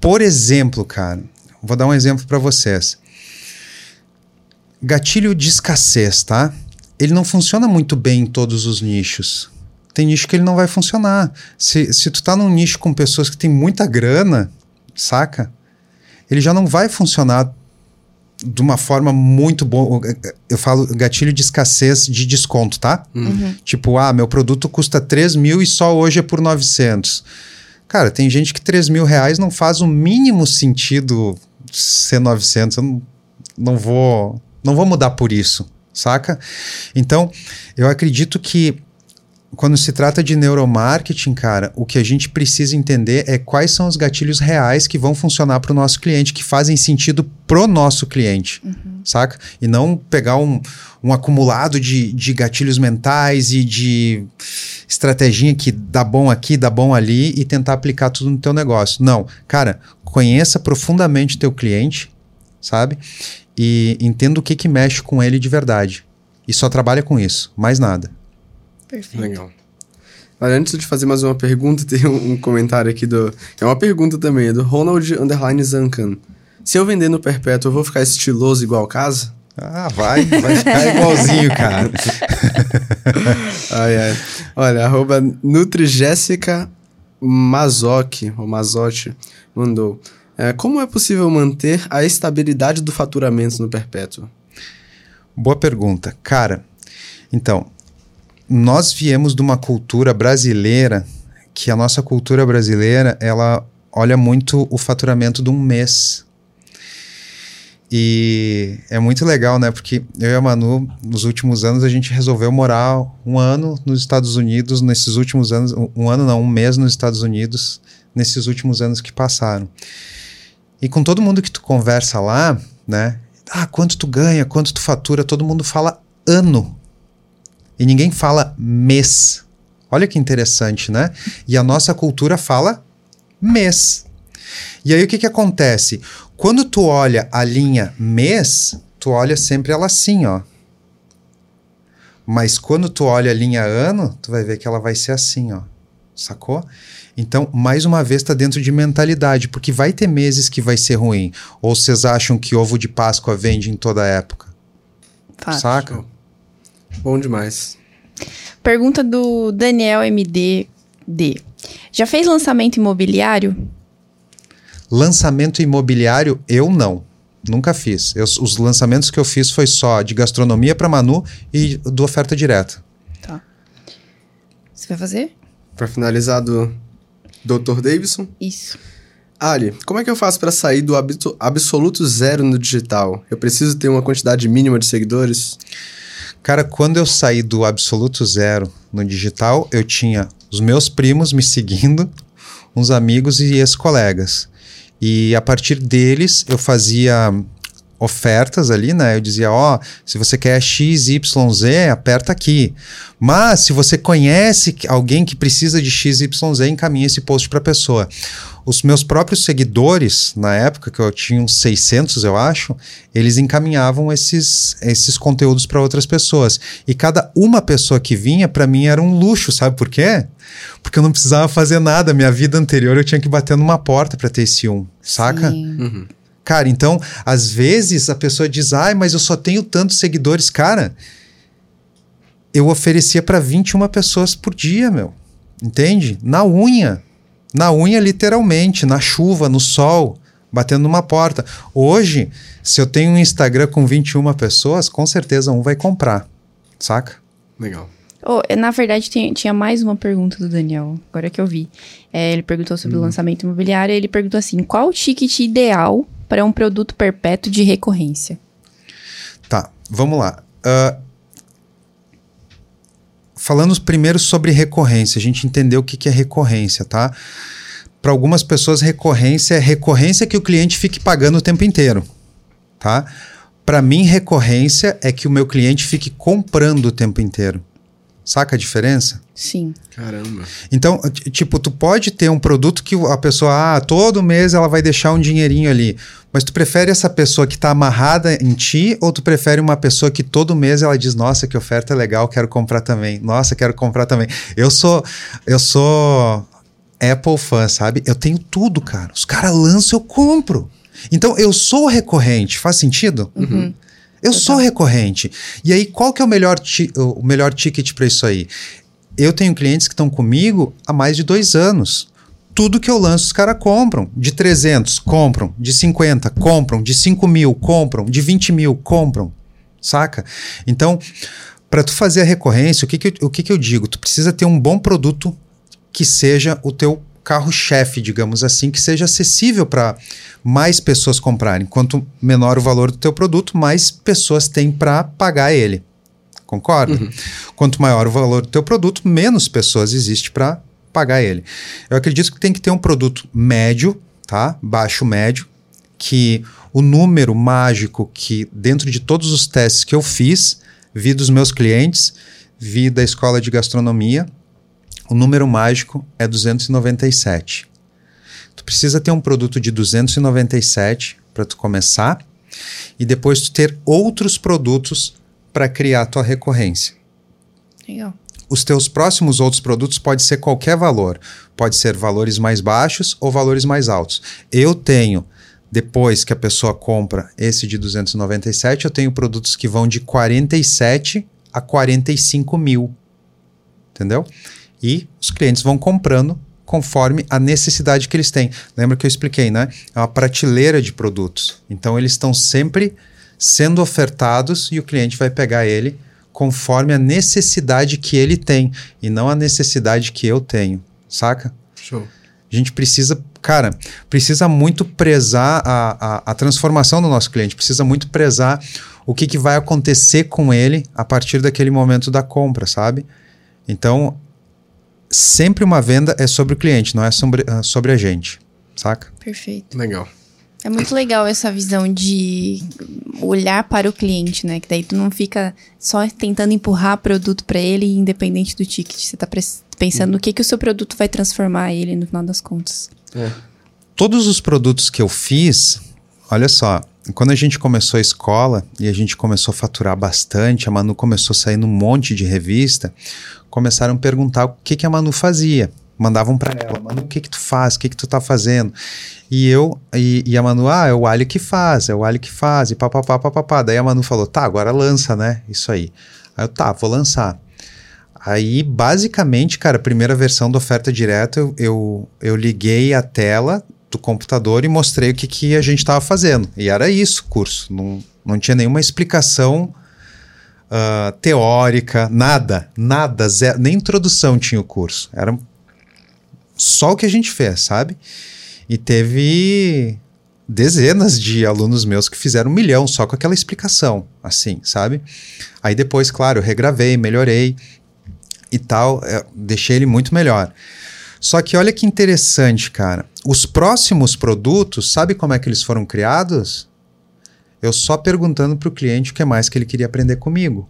por exemplo, cara, vou dar um exemplo para vocês. Gatilho de escassez, tá? Ele não funciona muito bem em todos os nichos. Tem nicho que ele não vai funcionar. Se, se tu tá num nicho com pessoas que têm muita grana, saca? Ele já não vai funcionar de uma forma muito boa. Eu falo gatilho de escassez de desconto, tá? Uhum. Tipo, ah, meu produto custa 3 mil e só hoje é por 900. Cara, tem gente que 3 mil reais não faz o mínimo sentido ser 900. Eu não, não vou não vou mudar por isso, saca? Então, eu acredito que quando se trata de neuromarketing, cara, o que a gente precisa entender é quais são os gatilhos reais que vão funcionar para o nosso cliente, que fazem sentido pro nosso cliente, Uhum. saca? E não pegar um, um acumulado de, de gatilhos mentais e de estratégia que dá bom aqui, dá bom ali e tentar aplicar tudo no teu negócio. Não, cara, conheça profundamente teu cliente, sabe? E entenda o que que mexe com ele de verdade. E só trabalha com isso, mais nada. Perfeito. Legal. Olha, antes de fazer mais uma pergunta, tem um, um comentário aqui do. É uma pergunta também, é do Ronald Underline Zancan. Se eu vender no perpétuo, eu vou ficar estiloso igual casa? Ah, vai, vai ficar igualzinho, cara. Ai, ai. Olha, arroba NutriJéssica Mazoc, ou Mazotti, mandou. É, como é possível manter a estabilidade do faturamento no perpétuo? Boa pergunta. Cara, então, nós viemos de uma cultura brasileira que a nossa cultura brasileira, ela olha muito o faturamento de um mês. E é muito legal, né? Porque eu e a Manu, nos últimos anos, a gente resolveu morar um ano nos Estados Unidos, nesses últimos anos, um- ano não, um mês nos Estados Unidos, nesses últimos anos que passaram. E com todo mundo que tu conversa lá, né? Ah, quanto tu ganha, quanto tu fatura, todo mundo fala ano. E ninguém fala mês. Olha que interessante, né? E a nossa cultura fala mês. E aí o que que acontece? Quando tu olha a linha mês, tu olha sempre ela assim, ó. Mas quando tu olha a linha ano, tu vai ver que ela vai ser assim, ó. Sacou? Então, mais uma vez, está dentro de mentalidade, porque vai ter meses que vai ser ruim. Ou vocês acham que ovo de Páscoa vende em toda época? Fato. Saca? Bom demais. Pergunta do Daniel MDD. Já fez lançamento imobiliário? Lançamento imobiliário, eu não. Nunca fiz. Eu- os lançamentos que eu fiz foi só de gastronomia para Manu e do oferta direta. Tá. Você vai fazer? Para finalizar do Dr. Davidson. Isso. Ali, como é que eu faço para sair do abso- absoluto zero no digital? Eu preciso ter uma quantidade mínima de seguidores? Cara, quando eu saí do absoluto zero no digital, eu tinha os meus primos me seguindo, uns amigos e ex-colegas. E a partir deles eu fazia ofertas ali, né? Eu dizia, ó, se você quer XYZ, aperta aqui. Mas se você conhece alguém que precisa de XYZ, encaminha esse post para a pessoa. Os meus próprios seguidores, na época que eu tinha uns 600, eu acho, eles encaminhavam esses, esses conteúdos para outras pessoas. E cada uma pessoa que vinha, para mim, era um luxo, sabe por quê? Porque eu não precisava fazer nada. Minha vida anterior eu tinha que bater numa porta para ter esse um, saca? Sim. Uhum. Cara, então, às vezes a pessoa diz, ai, mas eu só tenho tantos seguidores. Cara, eu oferecia para 21 pessoas por dia, meu. Entende? Na unha. Na unha, literalmente, na chuva, no sol, batendo numa porta. Hoje, se eu tenho um Instagram com 21 pessoas, com certeza um vai comprar. Saca? Legal. Oh, na verdade, tem- tinha mais uma pergunta do Daniel, agora que eu vi. É, ele perguntou sobre o lançamento imobiliário e ele perguntou assim: qual o ticket ideal para um produto perpétuo de recorrência? Tá, vamos lá. Ah, falando primeiro sobre recorrência, a gente entendeu o que, que é recorrência, tá? Para algumas pessoas, recorrência é recorrência que o cliente fique pagando o tempo inteiro, tá? Para mim, recorrência é que o meu cliente fique comprando o tempo inteiro. Saca a diferença? Sim. Caramba. Então, tipo, tu pode ter um produto que a pessoa, ah, todo mês ela vai deixar um dinheirinho ali. Mas tu prefere essa pessoa que tá amarrada em ti ou tu prefere uma pessoa que todo mês ela diz, nossa, que oferta legal, quero comprar também. Nossa, quero comprar também. Eu sou eu sou Apple fã, sabe? Eu tenho tudo, cara. Os caras lançam, eu compro. Então, eu sou recorrente. Faz sentido? Eu sou recorrente. E aí, qual que é o melhor, o melhor ticket para isso aí? Eu tenho clientes que estão comigo há mais de dois anos. Tudo que eu lanço, os caras compram. De 300, compram. De 50, compram. De 5 mil, compram. De 20 mil, compram. Saca? Então, para tu fazer a recorrência, o que, que, eu- o que, que eu digo? Tu precisa ter um bom produto que seja o teu carro-chefe, digamos assim, que seja acessível para mais pessoas comprarem. Quanto menor o valor do teu produto, mais pessoas têm para pagar ele. Concorda? Quanto maior o valor do teu produto, menos pessoas existe para pagar ele. Eu acredito que tem que ter um produto médio, tá? Baixo médio, que o número mágico que dentro de todos os testes que eu fiz, vi dos meus clientes, vi da escola de gastronomia, o número mágico é 297. Tu precisa ter um produto de 297 para tu começar e depois tu ter outros produtos para criar tua recorrência. Legal. Os teus próximos outros produtos pode ser qualquer valor, pode ser valores mais baixos ou valores mais altos. Eu tenho depois que a pessoa compra esse de 297, eu tenho produtos que vão de 47 a 45 mil. Entendeu? E os clientes vão comprando conforme a necessidade que eles têm. Lembra que eu expliquei, né? É uma prateleira de produtos. Então eles estão sempre sendo ofertados e o cliente vai pegar ele conforme a necessidade que ele tem e não a necessidade que eu tenho, saca? Show. A gente precisa, cara, precisa muito prezar a, a, a transformação do nosso cliente, precisa muito prezar o que, que vai acontecer com ele a partir daquele momento da compra, sabe? Então, sempre uma venda é sobre o cliente, não é sobre, ah, sobre a gente, saca? Perfeito. Legal. É muito legal essa visão de olhar para o cliente, né? Que daí tu não fica só tentando empurrar produto para ele, independente do ticket. Você tá pres- pensando no que, que o seu produto vai transformar ele no final das contas. É. todos os produtos que eu fiz, olha só, quando a gente começou a escola e a gente começou a faturar bastante, a Manu começou a sair num monte de revista, começaram a perguntar o que, que a Manu fazia. Mandavam para ela, Manu, o que que tu faz? O que que tu tá fazendo? E eu, e, e a Manu, ah, é o alho que faz, é o alho que faz, e papapá, papapá. Daí a Manu falou, tá, agora lança, né? Isso aí. Aí eu, tá, vou lançar. Aí, basicamente, cara, a primeira versão da oferta direta, eu, eu, eu liguei a tela do computador e mostrei o que, que a gente estava fazendo. E era isso o curso. Não, não tinha nenhuma explicação ah, teórica, nada, nada, zero, nem introdução tinha o curso. Era só o que a gente fez, sabe? E teve dezenas de alunos meus que fizeram um milhão só com aquela explicação, assim, sabe? Aí depois, claro, eu regravei, melhorei e tal, é, deixei ele muito melhor. Só que olha que interessante, cara. Os próximos produtos, sabe como é que eles foram criados? Eu só perguntando para o cliente o que mais que ele queria aprender comigo.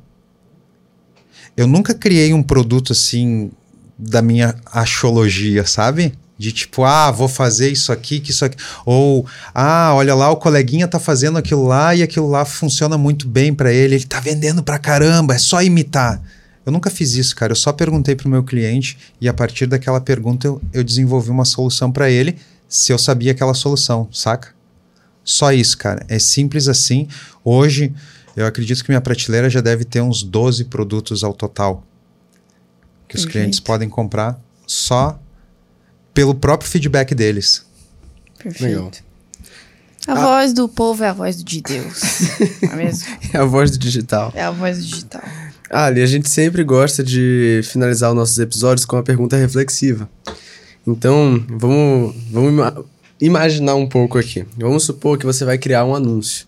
Eu nunca criei um produto assim da minha achologia, sabe? De tipo, ah, vou fazer isso aqui, que isso aqui. Ou, ah, olha lá, o coleguinha tá fazendo aquilo lá e aquilo lá funciona muito bem para ele, ele tá vendendo pra caramba, é só imitar. Eu nunca fiz isso, cara. Eu só perguntei pro meu cliente e a partir daquela pergunta eu, eu desenvolvi uma solução para ele se eu sabia aquela solução, saca? Só isso, cara. É simples assim. Hoje, eu acredito que minha prateleira já deve ter uns 12 produtos ao total que os Perfeito. clientes podem comprar só pelo próprio feedback deles. Perfeito. Legal. A voz do povo é a voz de Deus. Não é mesmo? É a voz do digital. É a voz do digital. Ali, a gente sempre gosta de finalizar os nossos episódios com uma pergunta reflexiva. Então, vamos, vamos imaginar um pouco aqui. Vamos supor que você vai criar um anúncio.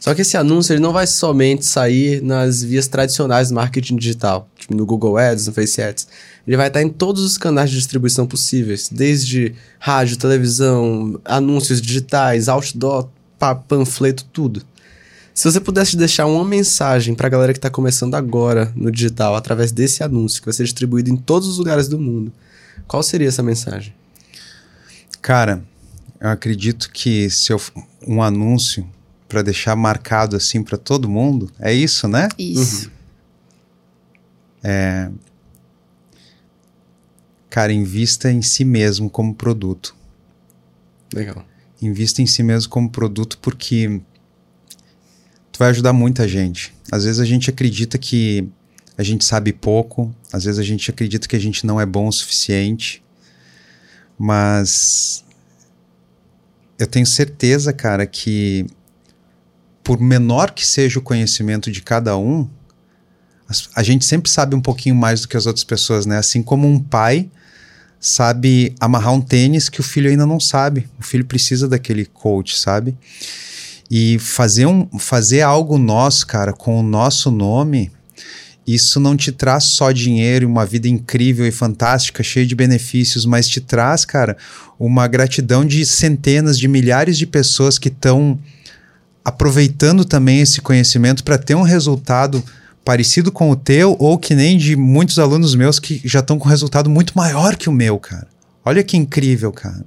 Só que esse anúncio ele não vai somente sair nas vias tradicionais do marketing digital, tipo no Google Ads, no Face Ads. Ele vai estar em todos os canais de distribuição possíveis, desde rádio, televisão, anúncios digitais, outdoor, pa- panfleto, tudo. Se você pudesse deixar uma mensagem pra galera que tá começando agora no digital, através desse anúncio, que vai ser distribuído em todos os lugares do mundo, qual seria essa mensagem? Cara, eu acredito que se eu um anúncio para deixar marcado assim para todo mundo, é isso, né? Isso. É, cara, invista em si mesmo como produto. Legal. Invista em si mesmo como produto porque tu vai ajudar muita gente. Às vezes a gente acredita que a gente sabe pouco, às vezes a gente acredita que a gente não é bom o suficiente, mas eu tenho certeza, cara, que por menor que seja o conhecimento de cada um, a gente sempre sabe um pouquinho mais do que as outras pessoas, né? Assim como um pai sabe amarrar um tênis que o filho ainda não sabe. O filho precisa daquele coach, sabe? E fazer, um, fazer algo nosso, cara, com o nosso nome, isso não te traz só dinheiro e uma vida incrível e fantástica, cheia de benefícios, mas te traz, cara, uma gratidão de centenas, de milhares de pessoas que estão aproveitando também esse conhecimento para ter um resultado parecido com o teu ou que nem de muitos alunos meus que já estão com um resultado muito maior que o meu, cara. Olha que incrível, cara.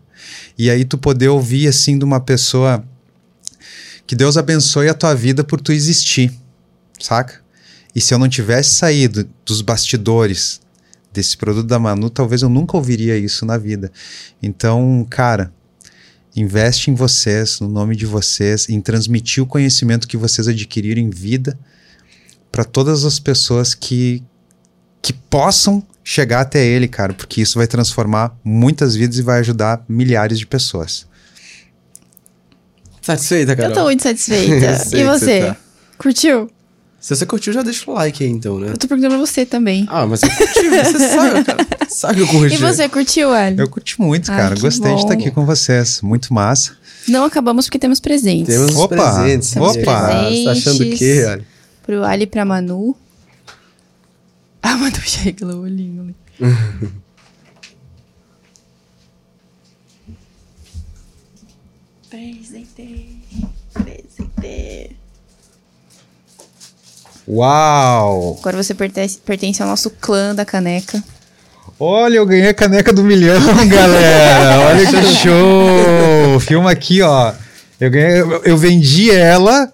E aí tu poder ouvir assim de uma pessoa que Deus abençoe a tua vida por tu existir, saca? E se eu não tivesse saído dos bastidores desse produto da Manu, talvez eu nunca ouviria isso na vida. Então, cara, investe em vocês, no nome de vocês, em transmitir o conhecimento que vocês adquiriram em vida para todas as pessoas que que possam chegar até ele, cara, porque isso vai transformar muitas vidas e vai ajudar milhares de pessoas. Satisfeita, Carol? Eu tô muito satisfeita. E você? você tá. Curtiu? Se você curtiu, já deixa o like aí, então, né? Eu tô perguntando pra você também. Ah, mas eu curti, você sabe, cara. Sabe que eu curti. E você, curtiu, Ali? Eu curti muito, Ai, cara. Gostei de estar bom. aqui com vocês. Muito massa. Não acabamos porque temos presentes. Temos Opa, presentes. opa. Você tá achando o quê, olha? Pro Ali e pra Manu. A Manu chega o olhinho ali. Presente. Uau! Agora você pertence, pertence ao nosso clã da caneca. Olha, eu ganhei a caneca do milhão, galera. Olha que show! Filma aqui, ó. Eu ganhei, eu, eu vendi ela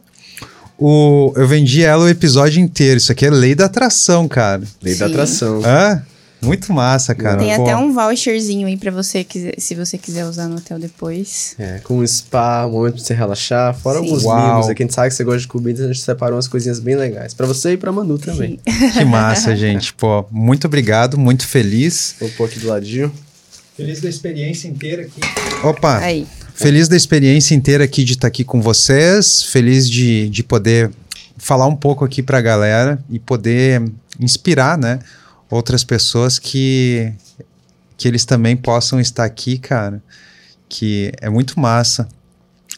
o eu vendi ela o episódio inteiro. Isso aqui é lei da atração, cara. Lei da Sim. atração. Hã? Muito massa, cara. Tem Pô, até um voucherzinho aí pra você, se você quiser usar no hotel depois. É, com um spa, um momento pra você relaxar. Fora Sim. alguns Uau. mimos aqui. A gente sabe que você gosta de comida, a gente separou umas coisinhas bem legais. Pra você e pra Manu também. Que massa, gente. Pô, muito obrigado, muito feliz. Vou pôr aqui do ladinho. Feliz da experiência inteira aqui. Opa, Aí. feliz da experiência inteira aqui de estar aqui com vocês. Feliz de, de poder falar um pouco aqui pra galera e poder inspirar, né? Outras pessoas que, que eles também possam estar aqui, cara. Que é muito massa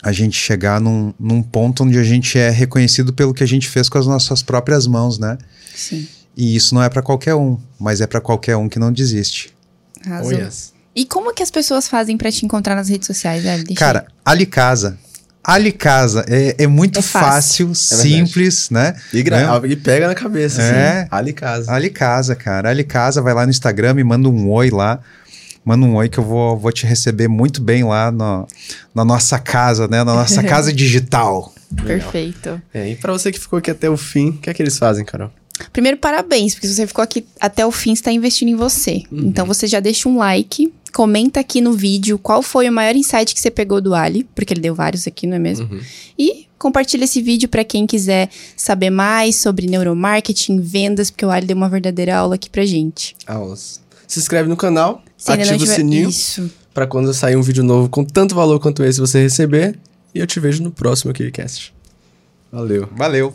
a gente chegar num, num ponto onde a gente é reconhecido pelo que a gente fez com as nossas próprias mãos, né? Sim. E isso não é pra qualquer um, mas é pra qualquer um que não desiste. Arrasou. Oh, yes. E como que as pessoas fazem pra te encontrar nas redes sociais, Cara, Ali Casa. Ali Casa é, é muito É fácil. fácil, É simples, né? E, gra- Né? e pega na cabeça, É. assim. Ali casa. Ali Casa, cara. Ali Casa, vai lá no Instagram e manda um oi lá. Manda um oi que eu vou, vou te receber muito bem lá no- na nossa casa, né? Na nossa casa digital. Perfeito. É, e pra você que ficou aqui até o fim, o que é que eles fazem, Carol? Primeiro, parabéns, porque se você ficou aqui até o fim, você está investindo em você. Então você já deixa um like, comenta aqui no vídeo qual foi o maior insight que você pegou do Ali, porque ele deu vários aqui, não é mesmo? E compartilha esse vídeo para quem quiser saber mais sobre neuromarketing, vendas, porque o Ali deu uma verdadeira aula aqui pra gente. Aulas. Se inscreve no canal, Se ativa não o tiver... sininho pra quando sair um vídeo novo com tanto valor quanto esse você receber. E eu te vejo no próximo KiwiCast. Valeu. Valeu.